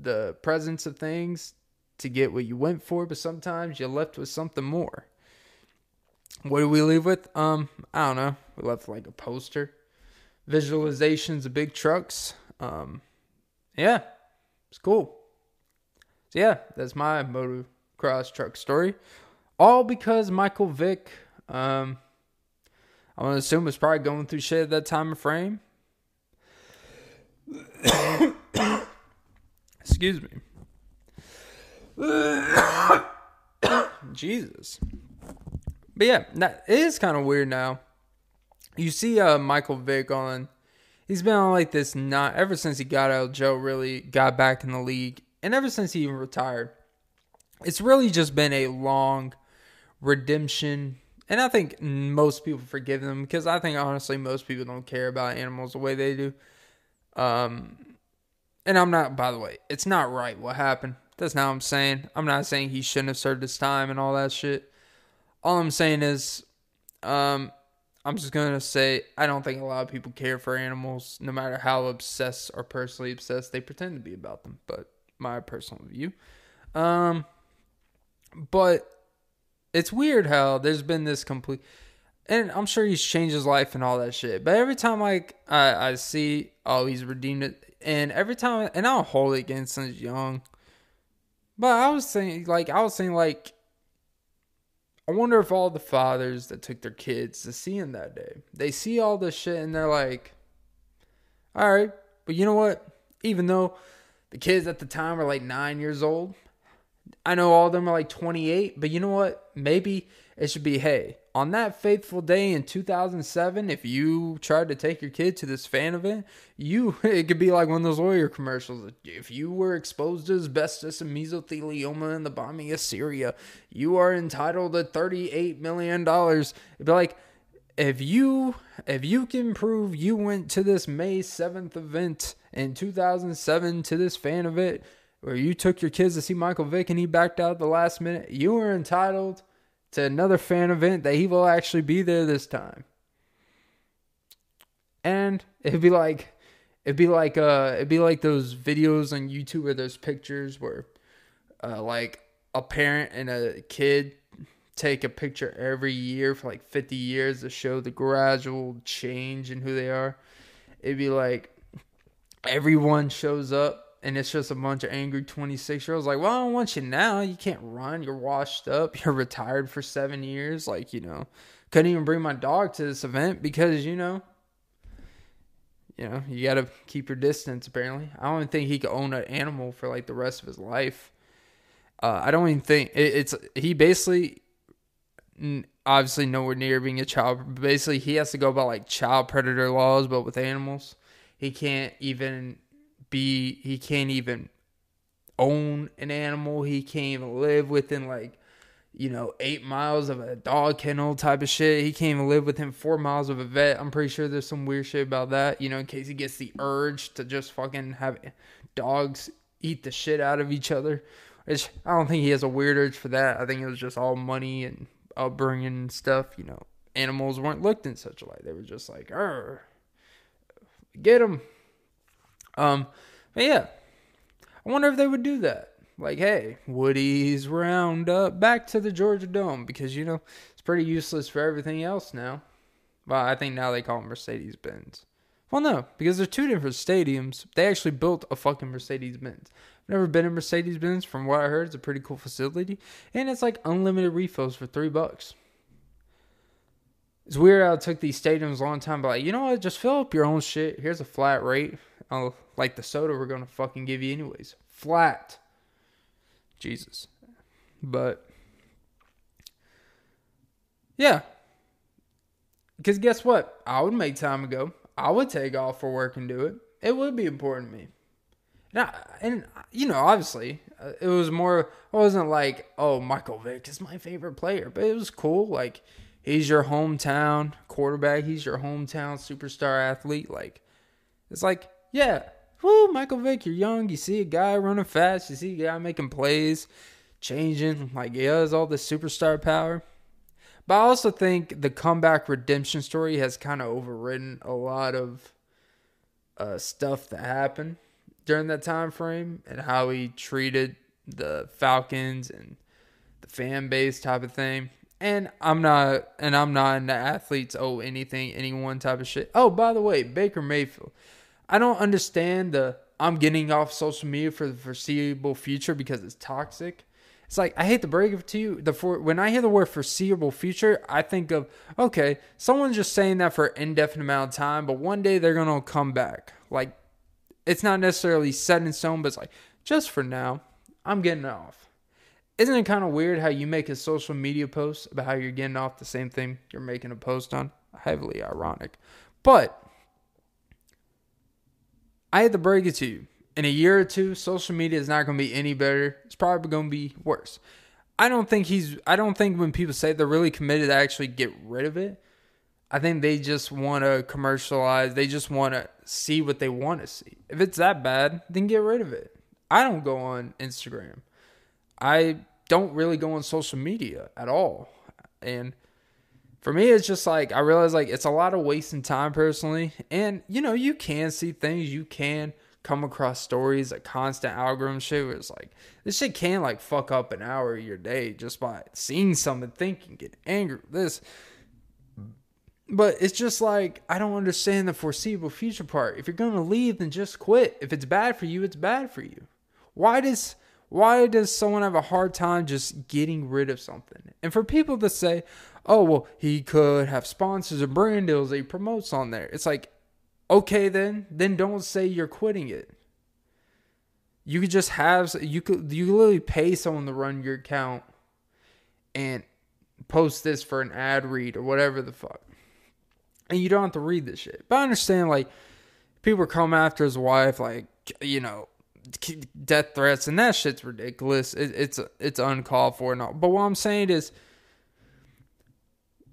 the presence of things to get what you went for, but sometimes you're left with something more. What do we leave with? Um, I don't know. We left like a poster, visualizations of big trucks. Um, yeah, it's cool. So yeah, that's my motocross truck story. All because Michael Vick, um, I want to assume was probably going through shit at that time of frame. Excuse me. Jesus. But yeah, that is kind of weird now. You see uh Michael Vick on he's been on like this not ever since he got out jail really got back in the league and ever since he even retired, it's really just been a long redemption. And I think most people forgive them because I think honestly most people don't care about animals the way they do. Um, and I'm not, by the way, it's not right what happened. That's not what I'm saying. I'm not saying he shouldn't have served his time and all that shit. All I'm saying is, um, I'm just gonna say I don't think a lot of people care for animals, no matter how obsessed or personally obsessed they pretend to be about them. But my personal view. Um, but it's weird how there's been this complete, and I'm sure he's changed his life and all that shit. But every time like I, I see, oh, he's redeemed it, and every time, and I don't hold it against since young. But I was saying, like, I was saying, like, I wonder if all the fathers that took their kids to see him that day, they see all this shit and they're like, all right, but you know what? Even though the kids at the time were like nine years old. I know all of them are like 28, but you know what? Maybe it should be hey, on that faithful day in 2007, if you tried to take your kid to this fan event, you it could be like one of those lawyer commercials. If you were exposed to asbestos and mesothelioma in the bombing of Syria, you are entitled to 38 million dollars. It'd be like if you if you can prove you went to this May 7th event in 2007 to this fan event where you took your kids to see Michael Vick and he backed out at the last minute, you are entitled to another fan event that he will actually be there this time. And it'd be like it'd be like uh it'd be like those videos on YouTube where there's pictures where uh like a parent and a kid take a picture every year for like 50 years to show the gradual change in who they are. It'd be like everyone shows up and it's just a bunch of angry 26 year olds like, well, I don't want you now. You can't run. You're washed up. You're retired for seven years. Like, you know, couldn't even bring my dog to this event because, you know, you know, you got to keep your distance, apparently. I don't even think he could own an animal for like the rest of his life. Uh, I don't even think it, it's, he basically, obviously nowhere near being a child. Basically, he has to go by like child predator laws, but with animals. He can't even be. He can't even own an animal. He can't even live within like you know eight miles of a dog kennel type of shit. He can't even live within four miles of a vet. I'm pretty sure there's some weird shit about that. You know, in case he gets the urge to just fucking have dogs eat the shit out of each other. Which I don't think he has a weird urge for that. I think it was just all money and upbringing and stuff, you know, animals weren't looked in such a light. They were just like, "Er, get them." Um, but yeah, I wonder if they would do that. Like, hey, Woody's Roundup back to the Georgia Dome because you know it's pretty useless for everything else now. Well, I think now they call it Mercedes Benz. Well, no, because they're two different stadiums. They actually built a fucking Mercedes Benz. Never been in Mercedes Benz. From what I heard, it's a pretty cool facility, and it's like unlimited refills for three bucks. It's weird how it took these stadiums a long time, but like, you know what? Just fill up your own shit. Here's a flat rate. Oh, like the soda we're gonna fucking give you anyways. Flat. Jesus. But yeah. Because guess what? I would make time to go. I would take off for work and do it. It would be important to me. I, and you know, obviously, uh, it was more. I wasn't like, oh, Michael Vick is my favorite player, but it was cool. Like, he's your hometown quarterback. He's your hometown superstar athlete. Like, it's like, yeah, woo, Michael Vick, you're young. You see a guy running fast. You see a guy making plays, changing. Like, he has all this superstar power. But I also think the comeback redemption story has kind of overridden a lot of uh, stuff that happened during that time frame and how he treated the Falcons and the fan base type of thing. And I'm not, and I'm not the athletes owe anything, anyone type of shit. Oh, by the way, Baker Mayfield. I don't understand the I'm getting off social media for the foreseeable future because it's toxic. It's like I hate to break it to you. The for when I hear the word foreseeable future, I think of okay, someone's just saying that for an indefinite amount of time, but one day they're gonna come back. Like it's not necessarily set in stone, but it's like just for now, I'm getting off. Isn't it kind of weird how you make a social media post about how you're getting off the same thing you're making a post on? Heavily ironic. But I had to break it to you. In a year or two, social media is not going to be any better. It's probably going to be worse. I don't think he's. I don't think when people say they're really committed to actually get rid of it, I think they just want to commercialize. They just want to see what they want to see. If it's that bad, then get rid of it. I don't go on Instagram. I don't really go on social media at all. And for me, it's just like I realize like it's a lot of wasting time personally. And you know, you can see things, you can come across stories, a constant algorithm shit it's like this shit can like fuck up an hour of your day just by seeing something, thinking, get angry. This but it's just like I don't understand the foreseeable future part. If you're gonna leave, then just quit. If it's bad for you, it's bad for you. Why does why does someone have a hard time just getting rid of something? And for people to say, "Oh, well, he could have sponsors or brand deals that he promotes on there," it's like, okay, then then don't say you're quitting it. You could just have you could you could literally pay someone to run your account and post this for an ad read or whatever the fuck and you don't have to read this shit. But I understand, like, people come after his wife, like, you know, death threats, and that shit's ridiculous. It, it's it's uncalled for and all. But what I'm saying is,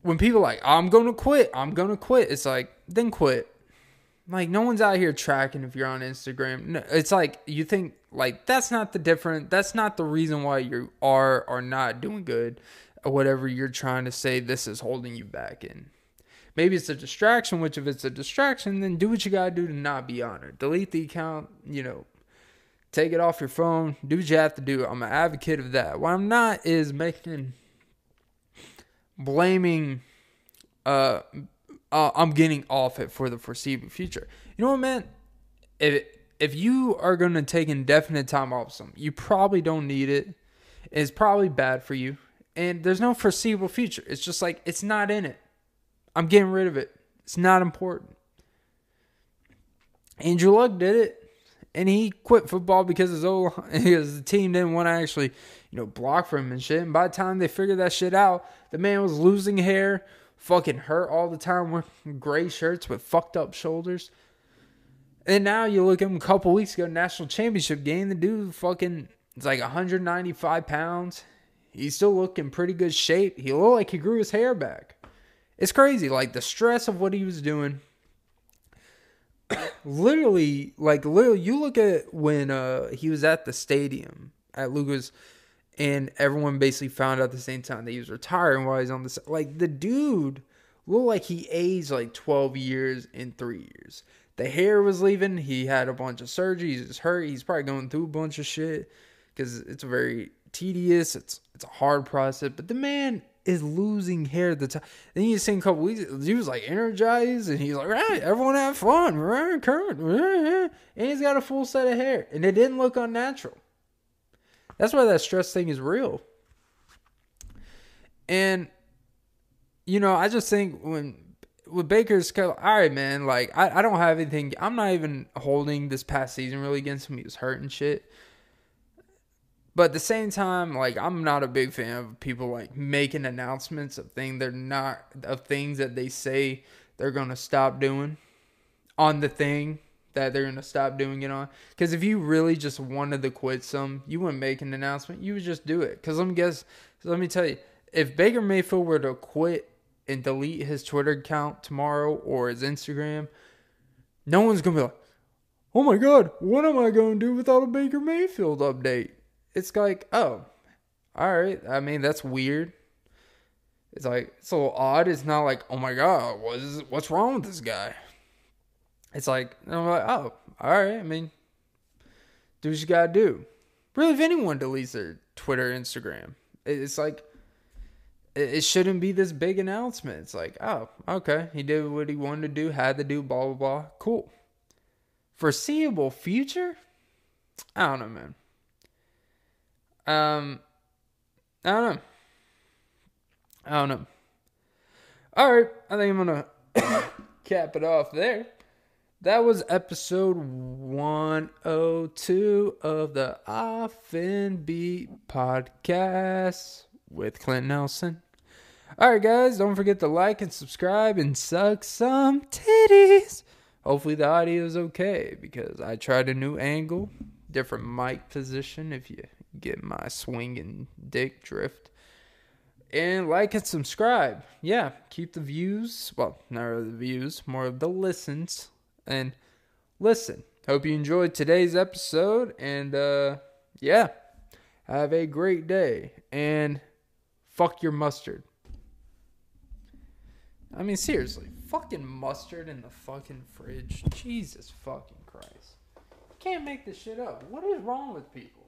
when people like, I'm gonna quit, I'm gonna quit. It's like, then quit. Like, no one's out here tracking if you're on Instagram. No, it's like you think like that's not the different. That's not the reason why you are or not doing good, or whatever you're trying to say. This is holding you back in. Maybe it's a distraction, which if it's a distraction, then do what you gotta do to not be on it. Delete the account, you know, take it off your phone, do what you have to do. I'm an advocate of that. What I'm not is making blaming uh, uh I'm getting off it for the foreseeable future. You know what, man? If if you are gonna take indefinite time off something, you probably don't need it. It's probably bad for you. And there's no foreseeable future. It's just like it's not in it. I'm getting rid of it. It's not important. Andrew Luck did it, and he quit football because his old his team didn't want to actually, you know, block for him and shit. And by the time they figured that shit out, the man was losing hair, fucking hurt all the time, wearing gray shirts with fucked up shoulders. And now you look at him a couple weeks ago, national championship game. The dude fucking it's like 195 pounds. He's still looking pretty good shape. He looked like he grew his hair back. It's crazy. Like the stress of what he was doing. literally, like literally, you look at when uh he was at the stadium at Lucas, and everyone basically found out at the same time that he was retiring while he's on the like the dude looked like he aged like twelve years in three years. The hair was leaving. He had a bunch of surgeries. He's hurt. He's probably going through a bunch of shit because it's very tedious. It's it's a hard process. But the man is losing hair at the time. Then you seen a couple weeks, he was like energized, and he's like, right, everyone have fun, right, current, and he's got a full set of hair, and it didn't look unnatural. That's why that stress thing is real. And you know, I just think when with Baker's, all right, man. Like, I, I don't have anything. I'm not even holding this past season really against him. He was hurt and shit. But at the same time, like, I'm not a big fan of people like making announcements of things they're not of things that they say they're gonna stop doing on the thing that they're gonna stop doing it on. Because if you really just wanted to quit some, you wouldn't make an announcement. You would just do it. Because let me guess. Let me tell you, if Baker Mayfield were to quit and delete his Twitter account tomorrow or his Instagram, no one's gonna be like, "Oh my God, what am I gonna do without a Baker Mayfield update?" It's like, oh, all right. I mean, that's weird. It's like little odd. It's not like, oh my God, what is what's wrong with this guy? It's like I'm like, oh, all right. I mean, do what you gotta do. Really, if anyone deletes their Twitter, Instagram, it's like it shouldn't be this big announcement. It's like, oh, okay, he did what he wanted to do, had to do, blah blah blah. Cool. Foreseeable future? I don't know, man. Um, I don't know. I don't know. All right, I think I'm gonna cap it off there. That was episode 102 of the Off and Beat podcast with Clint Nelson. All right, guys, don't forget to like and subscribe and suck some titties. Hopefully, the audio is okay because I tried a new angle, different mic position if you get my swinging dick drift. And like and subscribe. Yeah, keep the views. Well, not really the views, more of the listens. And listen. Hope you enjoyed today's episode. And uh, yeah, have a great day. And Fuck your mustard. I mean, seriously, fucking mustard in the fucking fridge. Jesus fucking Christ. Can't make this shit up. What is wrong with people?